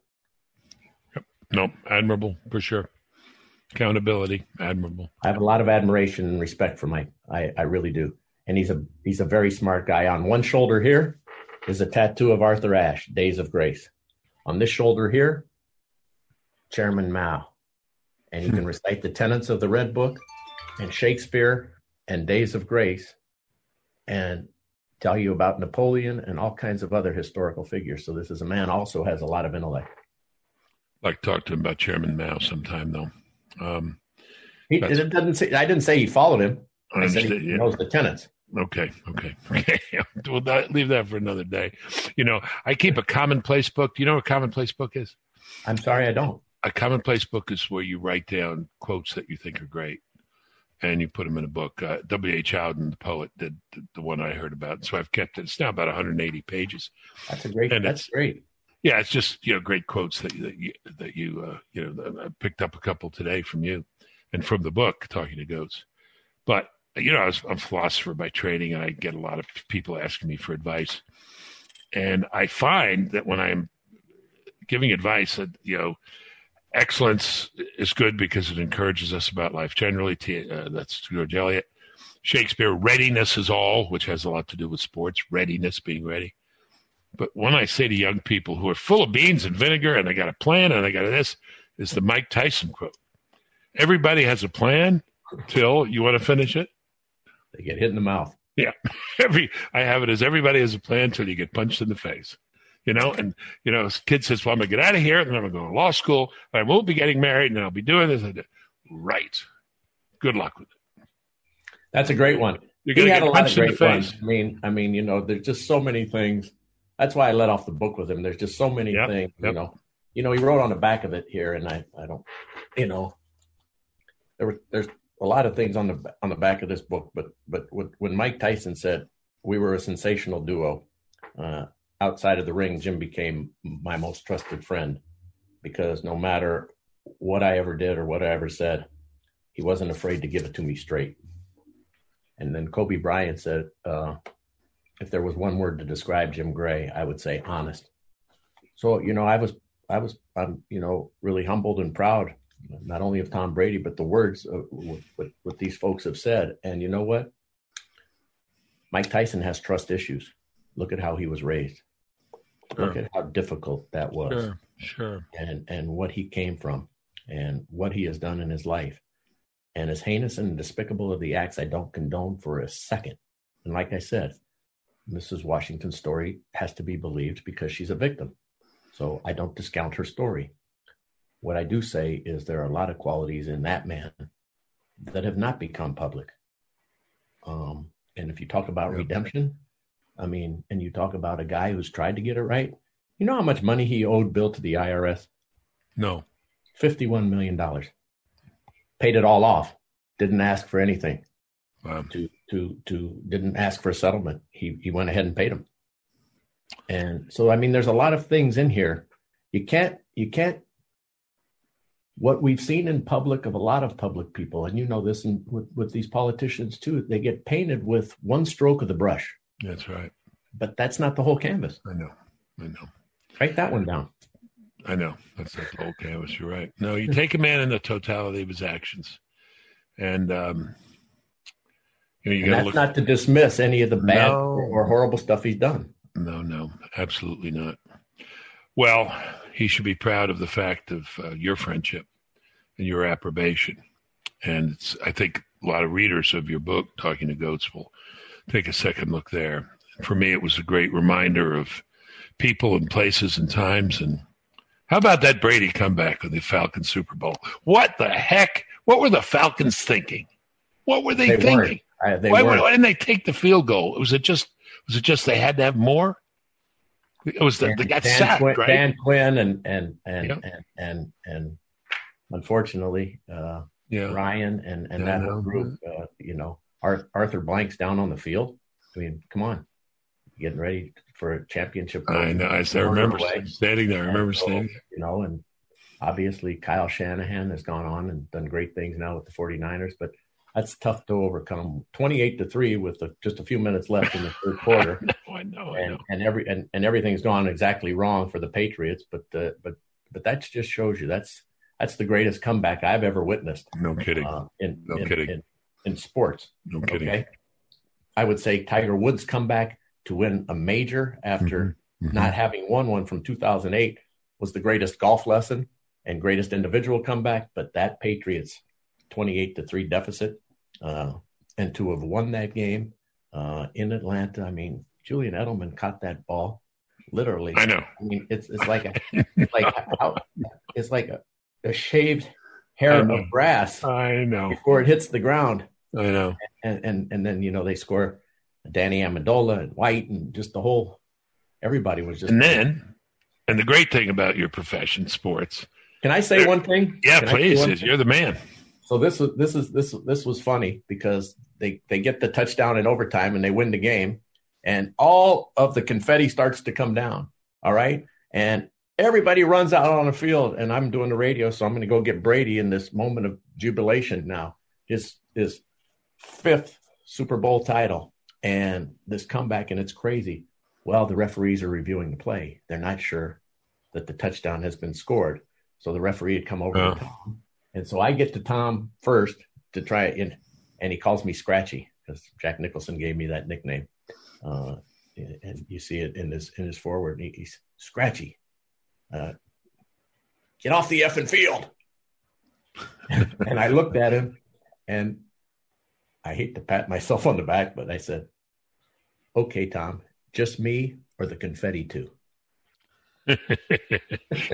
Yep. No, admirable for sure. Accountability, admirable. I have a lot of admiration and respect for Mike. I, I really do. And he's a he's a very smart guy. On one shoulder here is a tattoo of Arthur Ashe, Days of Grace. On this shoulder here, Chairman Mao. And you can recite the tenets of the Red Book and Shakespeare and Days of Grace and tell you about Napoleon and all kinds of other historical figures. So this is a man also has a lot of intellect. Like to talk to him about Chairman Mao sometime though. Um, He it doesn't say I didn't say he followed him. I I said he. Yeah. knows the tenets. Okay, okay, okay. we'll not, leave that for another day. You know, I keep a commonplace book. Do you know what a commonplace book is? I'm sorry I don't. A commonplace book is where you write down quotes that you think are great, and you put them in a book. Uh, W. H. Auden, the poet, did the, the one I heard about. So I've kept it. It's now about 180 pages. That's a great. And that's great. Yeah, it's just you know great quotes that that you that you uh, you know I picked up a couple today from you, and from the book Talking to Goats. But you know, I was, I'm a philosopher by training, and I get a lot of people asking me for advice. And I find that when I'm giving advice, that you know, excellence is good because it encourages us about life generally. Uh, that's George Eliot. Shakespeare, readiness is all, which has a lot to do with sports, readiness, being ready. But when I say to young people who are full of beans and vinegar and they got a plan and they got this, is the Mike Tyson quote. Everybody has a plan till you want to finish it. They get hit in the mouth. Yeah. Every I have it as everybody has a plan until you get punched in the face. You know, and you know, kid says, Well, I'm gonna get out of here, then I'm gonna go to law school, I won't be getting married, and I'll be doing this. Right. Good luck with it. That's a great one. You're he had a lot of great ones. I mean, I mean, you know, there's just so many things. That's why I let off the book with him. There's just so many yep, things, yep. you know. You know, he wrote on the back of it here, and I, I don't, you know, there were there's a lot of things on the on the back of this book, but but when Mike Tyson said we were a sensational duo, uh, outside of the ring, Jim became my most trusted friend because no matter what I ever did or what I ever said, he wasn't afraid to give it to me straight. And then Kobe Bryant said, uh, if there was one word to describe Jim Gray, I would say honest. So you know, I was I was I'm you know really humbled and proud not only of Tom Brady, but the words of what, what these folks have said. And you know what? Mike Tyson has trust issues. Look at how he was raised. Sure. Look at how difficult that was. Sure, sure. And and what he came from and what he has done in his life. And as heinous and despicable of the acts, I don't condone for a second. And like I said, Mrs. Washington's story has to be believed because she's a victim. So I don't discount her story. What I do say is there are a lot of qualities in that man that have not become public. Um, and if you talk about redemption, I mean, and you talk about a guy who's tried to get it right, you know how much money he owed Bill to the IRS? No. $51 million. Paid it all off. Didn't ask for anything. Wow. To, to, to, didn't ask for a settlement. He, he went ahead and paid him. And so, I mean, there's a lot of things in here. You can't, you can't what we've seen in public of a lot of public people, and you know this and with, with these politicians too, they get painted with one stroke of the brush. That's right. But that's not the whole canvas. I know. I know. Write that one down. I know. That's not the whole canvas. You're right. No, you take a man in the totality of his actions. And, um, you know, you got to look. not to dismiss any of the bad no. or horrible stuff he's done. No, no, absolutely not. Well, he should be proud of the fact of uh, your friendship and your approbation. And I think a lot of readers of your book, Talking to Goats, will take a second look there. For me, it was a great reminder of people and places and times. And how about that Brady comeback of the Falcons Super Bowl? What the heck? What were the Falcons thinking? What were they, they thinking? Uh, they why, why, didn't they take the field goal? Was it just was it just they had to have more? It was the, they got Dan sacked, Quinn, right? Dan Quinn and and and, yep. and and and unfortunately, uh, yeah. Ryan and and yeah, that whole group, uh, you know, Arthur Blank's down on the field. I mean, come on, getting ready for a championship. I know. I, I remember standing there. I remember so, standing You know, and obviously Kyle Shanahan has gone on and done great things now with the 49ers, but that's tough to overcome. 28 to 3 with the, just a few minutes left in the third quarter. I know, I know. And, every and, and everything's gone exactly wrong for the Patriots, but uh, but but that just shows you that's that's the greatest comeback I've ever witnessed. No kidding. Uh, in, no in, kidding. In, in, sports. No kidding. Okay? I would say Tiger Woods' comeback to win a major after mm-hmm. Mm-hmm. not having won one from 2008 was the greatest golf lesson and greatest individual comeback. But that Patriots 28 to 3 deficit. Uh, and to have won that game uh, in Atlanta, I mean, Julian Edelman caught that ball literally. I know. I mean, it's it's like a it's like how, it's like a, a shaved hair of brass. I know before it hits the ground. I know. And and and then you know they score Danny Amendola and White and just the whole everybody was just. And then, and the great thing about your profession, sports. Can I say one thing? Yeah, Can please. You're the man. So this was this is this this was funny because they they get the touchdown in overtime and they win the game, and all of the confetti starts to come down. All right, and everybody runs out on the field, and I'm doing the radio, so I'm going to go get Brady in this moment of jubilation now. His his fifth Super Bowl title and this comeback, and it's crazy. Well, the referees are reviewing the play. They're not sure that the touchdown has been scored. So the referee had come over oh. to Tom. And so I get to Tom first to try it in, and he calls me Scratchy because Jack Nicholson gave me that nickname. Uh, and you see it in his in his foreword. He, he's Scratchy. Uh, get off the effing field. and I looked at him, and I hate to pat myself on the back, but I said, "Okay, Tom, just me or the confetti too."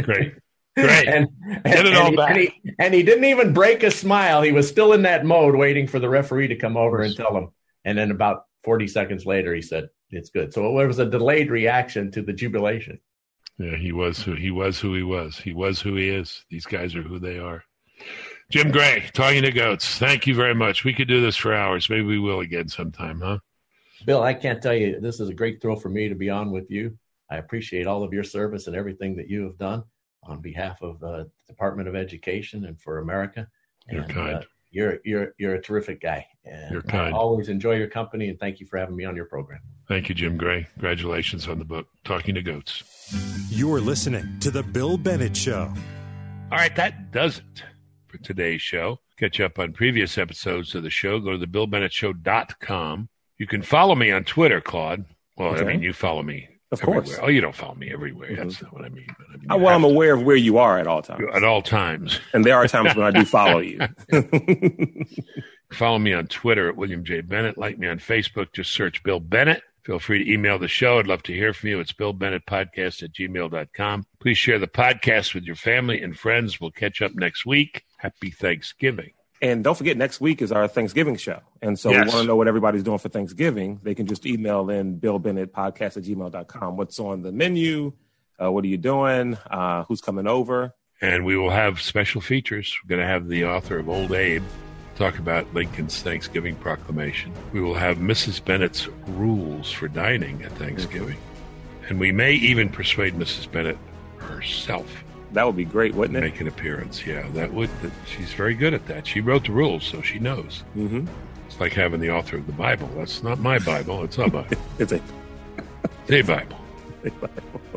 Great. Great. And, and, Get it all and, back. And he, and he didn't even break a smile. He was still in that mode waiting for the referee to come over and tell him. And then about 40 seconds later, he said, It's good. So it was a delayed reaction to the jubilation. Yeah, he was who he was who he was. He was who he is. These guys are who they are. Jim Gray, talking to goats. Thank you very much. We could do this for hours. Maybe we will again sometime, huh? Bill, I can't tell you. This is a great thrill for me to be on with you. I appreciate all of your service and everything that you have done on behalf of uh, the Department of Education and for America. You're and, kind. Uh, you're you're you're a terrific guy. And you're kind. I always enjoy your company, and thank you for having me on your program. Thank you, Jim Gray. Congratulations on the book, Talking to Goats. You're listening to the Bill Bennett Show. All right, that does it for today's show. Catch up on previous episodes of the show. Go to the BillBennettShow.com. You can follow me on Twitter, Claude. Well, okay. I mean, you follow me of everywhere. course. Oh, you don't follow me everywhere. Mm-hmm. That's not what I mean. I mean uh, well, I'm to. aware of where you are at all times. At all times. And there are times when I do follow you. follow me on Twitter at William J. Bennett. Like me on Facebook. Just search Bill Bennett. Feel free to email the show. I'd love to hear from you. It's Bill Bennett Podcast at gmail.com. Please share the podcast with your family and friends. We'll catch up next week. Happy Thanksgiving. And don't forget, next week is our Thanksgiving show. And so yes. we want to know what everybody's doing for Thanksgiving. They can just email in Bill Bennett podcast at gmail.com. What's on the menu? Uh, what are you doing? Uh, who's coming over? And we will have special features. We're going to have the author of Old Abe talk about Lincoln's Thanksgiving proclamation. We will have Mrs. Bennett's rules for dining at Thanksgiving. Mm-hmm. And we may even persuade Mrs. Bennett herself that would be great, wouldn't it? Make an appearance. Yeah, that would. That, she's very good at that. She wrote the rules, so she knows. Mm-hmm. It's like having the author of the Bible. That's not my Bible. It's a Bible. it's a. It's a Bible. A Bible.